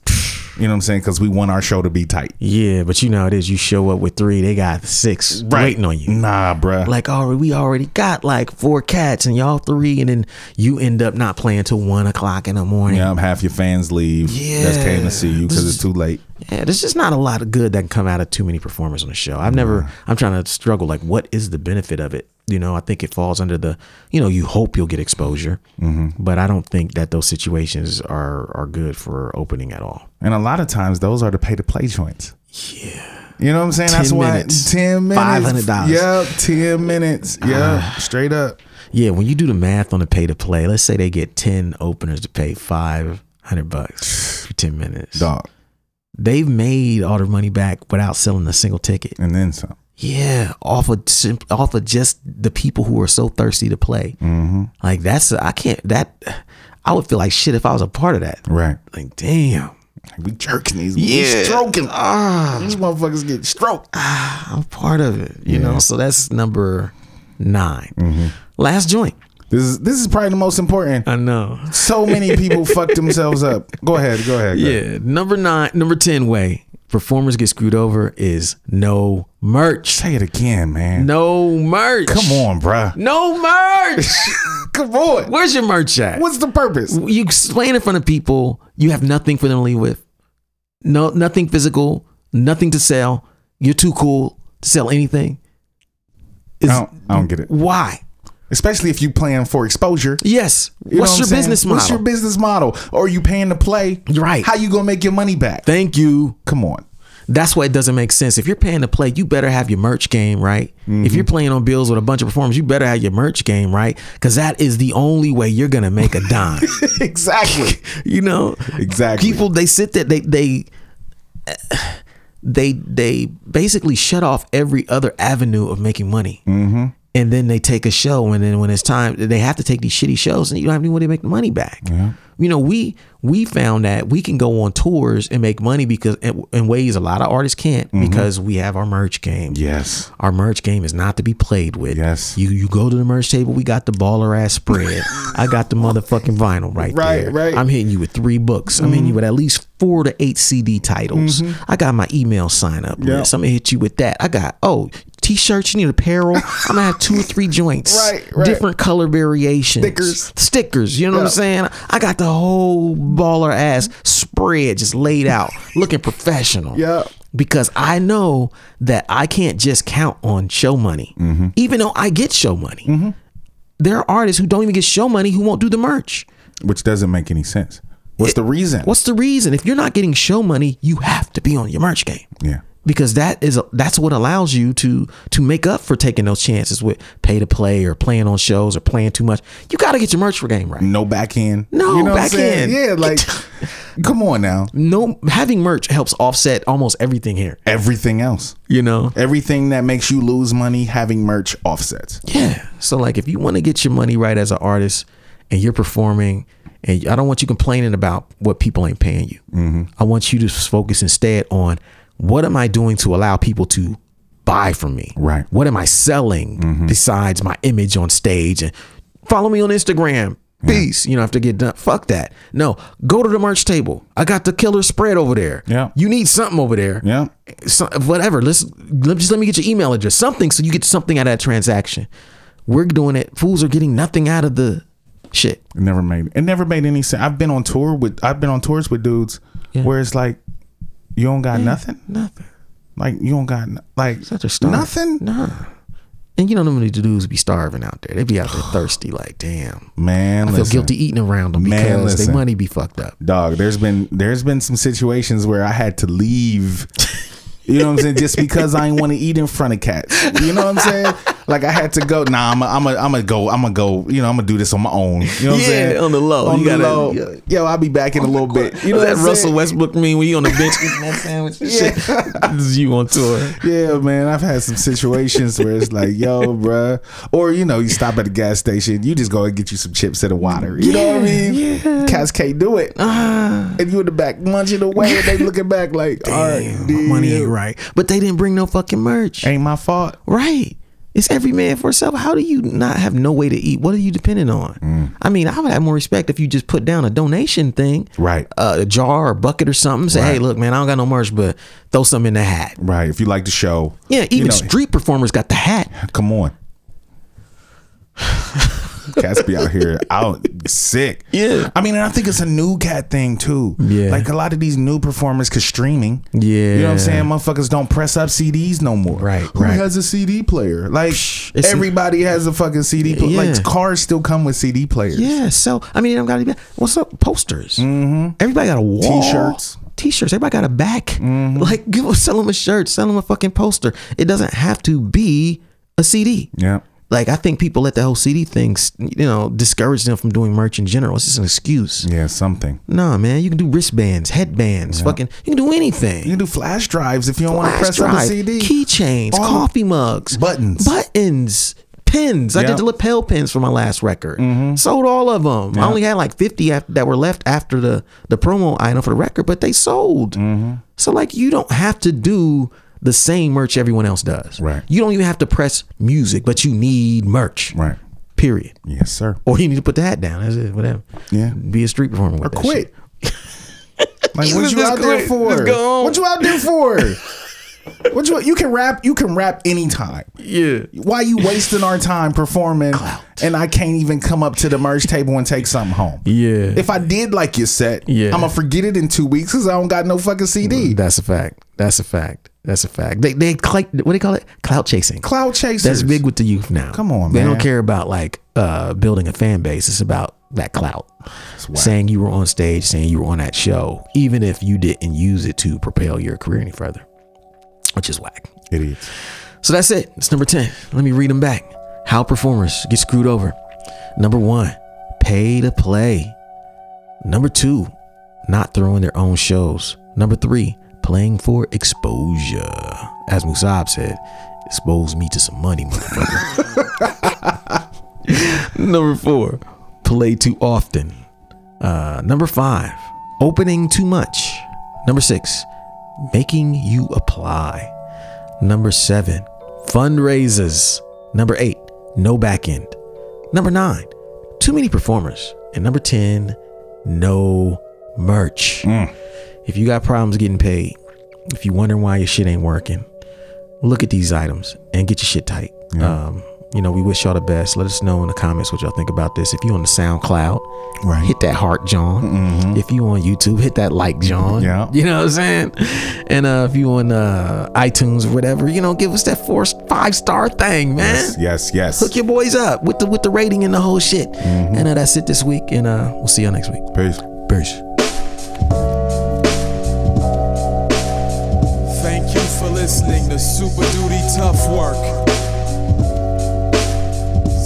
Speaker 1: You know what I'm saying? Because we want our show to be tight.
Speaker 2: yeah. But you know how it is. You show up with three, they got six waiting on you.
Speaker 1: Nah, bruh.
Speaker 2: Like, oh, we already got like four cats and y'all three, and then you end up not playing till one o'clock in the morning.
Speaker 1: yeah, half your fans leave.
Speaker 2: Yeah.
Speaker 1: That's came to see you because it's too late.
Speaker 2: Yeah, there's just not a lot of good that can come out of too many performers on the show. I've never, I'm trying to struggle. Like, what is the benefit of it? You know, I think it falls under the, you know, you hope you'll get exposure, mm-hmm. but I don't think that those situations are are good for opening at all.
Speaker 1: And a lot of times those are the pay to play joints.
Speaker 2: Yeah,
Speaker 1: You know what I'm saying?
Speaker 2: 10
Speaker 1: That's why
Speaker 2: minutes.
Speaker 1: 10 minutes.
Speaker 2: $500.
Speaker 1: Yep, 10 minutes. Ah. Yep, straight up.
Speaker 2: yeah. When you do the math on the pay to play, let's say they get ten openers to pay five hundred bucks for ten minutes.
Speaker 1: Dog.
Speaker 2: They've made all their money back without selling a single ticket.
Speaker 1: And then some.
Speaker 2: Yeah, off of off of just the people who are so thirsty to play. Mm-hmm. Like that's I can't that I would feel like shit if I was a part of that.
Speaker 1: Right.
Speaker 2: Like damn,
Speaker 1: Like, we jerking these.
Speaker 2: Yeah.
Speaker 1: We stroking. Ah, these motherfuckers get stroked.
Speaker 2: I'm part of it. You know, so that's number 9 Last joint.
Speaker 1: This is this is probably the most important.
Speaker 2: I know.
Speaker 1: So many people fucked themselves up. Go ahead. Go ahead. go ahead.
Speaker 2: Yeah, number nine, number ten way performers get screwed over is no merch.
Speaker 1: Say it again, man.
Speaker 2: No merch.
Speaker 1: Come on, bruh.
Speaker 2: No merch.
Speaker 1: Come on.
Speaker 2: Where's your merch at?
Speaker 1: What's the purpose?
Speaker 2: you explain in front of people you have nothing for them to leave with no nothing physical nothing to sell you're too cool to sell anything Is-
Speaker 1: I don't, I don't get it.
Speaker 2: why
Speaker 1: Especially if you plan for exposure.
Speaker 2: yes
Speaker 1: You
Speaker 2: what's
Speaker 1: what
Speaker 2: your business model
Speaker 1: What's your business model? Or are you paying to play?
Speaker 2: Right.
Speaker 1: How you gonna make your money back?
Speaker 2: thank you
Speaker 1: Come on.
Speaker 2: that's why it doesn't make sense if you're paying to play you better have your merch game right
Speaker 1: Mm-hmm.
Speaker 2: if you're playing on bills with a bunch of performers you better have your merch game right because that is the only way you're gonna make a dime
Speaker 1: exactly.
Speaker 2: you know
Speaker 1: Exactly.
Speaker 2: people they sit there they they they they basically shut off every other avenue of making money
Speaker 1: Mm-hmm.
Speaker 2: And then they take a show, and then when it's time, they have to take these shitty shows, and you don't have any way to make the money back. You know, we we found that we can go on tours and make money because in, in ways a lot of artists can't mm-hmm. because we have our merch game.
Speaker 1: Yes.
Speaker 2: Our merch game is not to be played with.
Speaker 1: Yes.
Speaker 2: You you go to the merch table, we got the baller ass spread. I got the motherfucking vinyl right,
Speaker 1: Right,
Speaker 2: there.
Speaker 1: right.
Speaker 2: I'm hitting you with three books. I'm hitting you mm-hmm. with at least four to eight CD titles. Mm-hmm. I got my email sign up
Speaker 1: Yep.
Speaker 2: list. I'm gonna hit you with that. I got oh t-shirts, you need apparel. I'm gonna have two or three joints.
Speaker 1: Right, right.
Speaker 2: Different color variations.
Speaker 1: Stickers.
Speaker 2: Stickers. You know what I'm saying? I got the whole baller ass spread just laid out, looking professional
Speaker 1: Yep.
Speaker 2: because I know that I can't just count on show money,
Speaker 1: Mm-hmm.
Speaker 2: even though I get show money. There are artists who don't even get show money who won't do the merch.
Speaker 1: Which doesn't make any sense. What's the reason?
Speaker 2: What's the reason? If you're not getting show money, you have to be on your merch game.
Speaker 1: yeah.
Speaker 2: Because that is that's what allows you to to make up for taking those chances with pay to play or playing on shows or playing too much. You got to get your merch for game right.
Speaker 1: No back end.
Speaker 2: No
Speaker 1: you know what I'm
Speaker 2: back
Speaker 1: saying?
Speaker 2: end.
Speaker 1: Yeah, like come on now.
Speaker 2: No, having merch helps offset almost everything here.
Speaker 1: Everything else.
Speaker 2: You know,
Speaker 1: Everything that makes you lose money, having merch offsets.
Speaker 2: Yeah. So like if you want to get your money right as an artist and you're performing and I don't want you complaining about what people ain't paying you.
Speaker 1: Mm-hmm.
Speaker 2: I want you to focus instead on what am I doing to allow people to buy from me?
Speaker 1: Right. Mm-hmm.
Speaker 2: What am I selling besides my image on stage and follow me on Instagram. Peace. You know, have to get done. Fuck that. No, go to the merch table. I got the killer spread over there.
Speaker 1: Yeah.
Speaker 2: You need something over there
Speaker 1: Yeah.
Speaker 2: so, whatever. Let's let, just let me get your email address, something, so you get something out of that transaction. We're doing it. Fools are getting nothing out of the shit.
Speaker 1: It never made it never made any sense. I've been on tour with I've been on tours with dudes
Speaker 2: Yeah.
Speaker 1: where it's like you don't got nothing.
Speaker 2: Nothing.
Speaker 1: Like you don't got like
Speaker 2: Such a starve.
Speaker 1: nothing.
Speaker 2: Nah. And you don't know, them the dudes be starving out there. They be out there thirsty. Like, damn.
Speaker 1: Man,
Speaker 2: I feel
Speaker 1: listen.
Speaker 2: guilty eating around them
Speaker 1: Man,
Speaker 2: because their money be fucked up.
Speaker 1: Dog, there's been there's been some situations where I had to leave. You know what I'm saying? Just because I ain't want to eat in front of cats. You know what I'm saying? Like I had to go. Nah, I'm a, I'm a, I'm gonna go. I'm gonna go. You know, I'm gonna do this on my own. You know what I'm saying?
Speaker 2: on the low.
Speaker 1: On
Speaker 2: You
Speaker 1: the
Speaker 2: gotta-
Speaker 1: low.
Speaker 2: yeah.
Speaker 1: Yo, I'll be back in a little bit. You know
Speaker 2: that
Speaker 1: I'm
Speaker 2: Russell
Speaker 1: saying?
Speaker 2: Westbrook mean when you on the bench eating that sandwich? and shit. this is you on tour.
Speaker 1: Yeah, man. I've had some situations where it's like, yo, bruh. Or, you know, you stop at the gas station, you just go and get you some chips and a water. You know what I mean?
Speaker 2: yeah.
Speaker 1: Cats can't do it. Ah. and you in the back munching away and they looking back like, all right,
Speaker 2: Damn, my
Speaker 1: dude,
Speaker 2: money ain't right. But they didn't bring no fucking merch.
Speaker 1: Ain't my fault.
Speaker 2: Right. It's every man for himself. How do you not have no way to eat? What are you depending on?
Speaker 1: Mm.
Speaker 2: I mean, I would have more respect if you just put down a donation thing,
Speaker 1: Right.
Speaker 2: uh, a jar or bucket or something. Say, hey, look, man, I don't got no merch, but throw something in the hat.
Speaker 1: Right. If you like the show.
Speaker 2: Yeah, even
Speaker 1: you know,
Speaker 2: street performers got the hat.
Speaker 1: Come on. Cats be out here out sick.
Speaker 2: Yeah.
Speaker 1: I mean, and I think it's a new cat thing too.
Speaker 2: Yeah.
Speaker 1: Like a lot of these new performers, cause streaming.
Speaker 2: Yeah.
Speaker 1: You know what I'm saying? Motherfuckers don't press up CDs no more.
Speaker 2: Right,
Speaker 1: Who
Speaker 2: right.
Speaker 1: has a CD player? Like
Speaker 2: it's-
Speaker 1: everybody has a fucking CD player.
Speaker 2: Yeah.
Speaker 1: Like cars still come with CD players.
Speaker 2: Yeah. So I mean, I'm gotta be. What's up? Posters. Mm-hmm. Everybody got a wall.
Speaker 1: T-shirts.
Speaker 2: T-shirts. Everybody got a back.
Speaker 1: Mm-hmm.
Speaker 2: Like, give them, sell them a shirt. Sell them a fucking poster. It doesn't have to be a CD.
Speaker 1: Yeah.
Speaker 2: Like I think people let the whole CD thing, you know, discourage them from doing merch in general. It's just an excuse.
Speaker 1: Yeah, something.
Speaker 2: Nah, man, you can do wristbands, headbands, fucking, you can do anything.
Speaker 1: You can do flash drives if you don't want to press up a CD.
Speaker 2: keychains,
Speaker 1: All-
Speaker 2: coffee mugs,
Speaker 1: Buttons.
Speaker 2: buttons, pins. I
Speaker 1: Yeah. Mm-hmm.
Speaker 2: did the lapel pins for my last record. Sold all of them. I only had like fifty af- that were left after the the promo item for the record, but they sold.
Speaker 1: Mm-hmm.
Speaker 2: So like, you don't have to do the same merch everyone else does.
Speaker 1: Right.
Speaker 2: You don't even have to press music, but you need merch.
Speaker 1: Right.
Speaker 2: Period.
Speaker 1: Yes, sir.
Speaker 2: Or you need to put the hat down. That's it. Whatever.
Speaker 1: Yeah.
Speaker 2: Be a street performer. With
Speaker 1: Or quit. like
Speaker 2: You
Speaker 1: what you out there
Speaker 2: quit.
Speaker 1: for? What you out there for? what you you can rap you can rap anytime.
Speaker 2: Yeah.
Speaker 1: Why you wasting our time performing Clout. and I can't even come up to the merch table and take something home?
Speaker 2: Yeah.
Speaker 1: If I did like your set,
Speaker 2: Yeah.
Speaker 1: I'm gonna forget it in two weeks because I don't got no fucking CD.
Speaker 2: That's a fact. That's a fact. That's a fact. They they cl- what do they call it? Clout chasing.
Speaker 1: Clout chasers.
Speaker 2: That's big with the youth now.
Speaker 1: Come on, man.
Speaker 2: They don't care about like uh building a fan base. It's about that clout. Saying you were on stage, saying you were on that show, even if you didn't use it to propel your career any further. Which is whack.
Speaker 1: Idiots.
Speaker 2: So that's it. It's number 10. Let me read them back. How performers get screwed over. Number one, pay to play. Number two, not throwing their own shows. Number three, playing for exposure. As Musab said, expose me to some money, motherfucker. number four, play too often. Uh, number five, opening too much. Number six, making you apply. Number seven, fundraisers. Number eight, no back end. Number nine, too many performers. And number 10, no merch. If you got problems getting paid, if you're wondering why your shit ain't working, look at these items and get your shit tight. Um, you know, we wish y'all the best. Let us know in the comments what y'all think about this. If you on the SoundCloud,
Speaker 1: Right.
Speaker 2: hit that heart, John. If you on YouTube, hit that like, John.
Speaker 1: Yeah.
Speaker 2: You know what I'm saying? And uh, if you on uh, iTunes or whatever, you know, give us that four, five star thing, man
Speaker 1: Yes, yes, yes.
Speaker 2: hook your boys up with the with the rating and the whole shit. And uh, that's it this week, and uh, we'll see y'all next week.
Speaker 1: Peace.
Speaker 2: Peace.
Speaker 3: Thank you for listening to Super Duty Tough Work.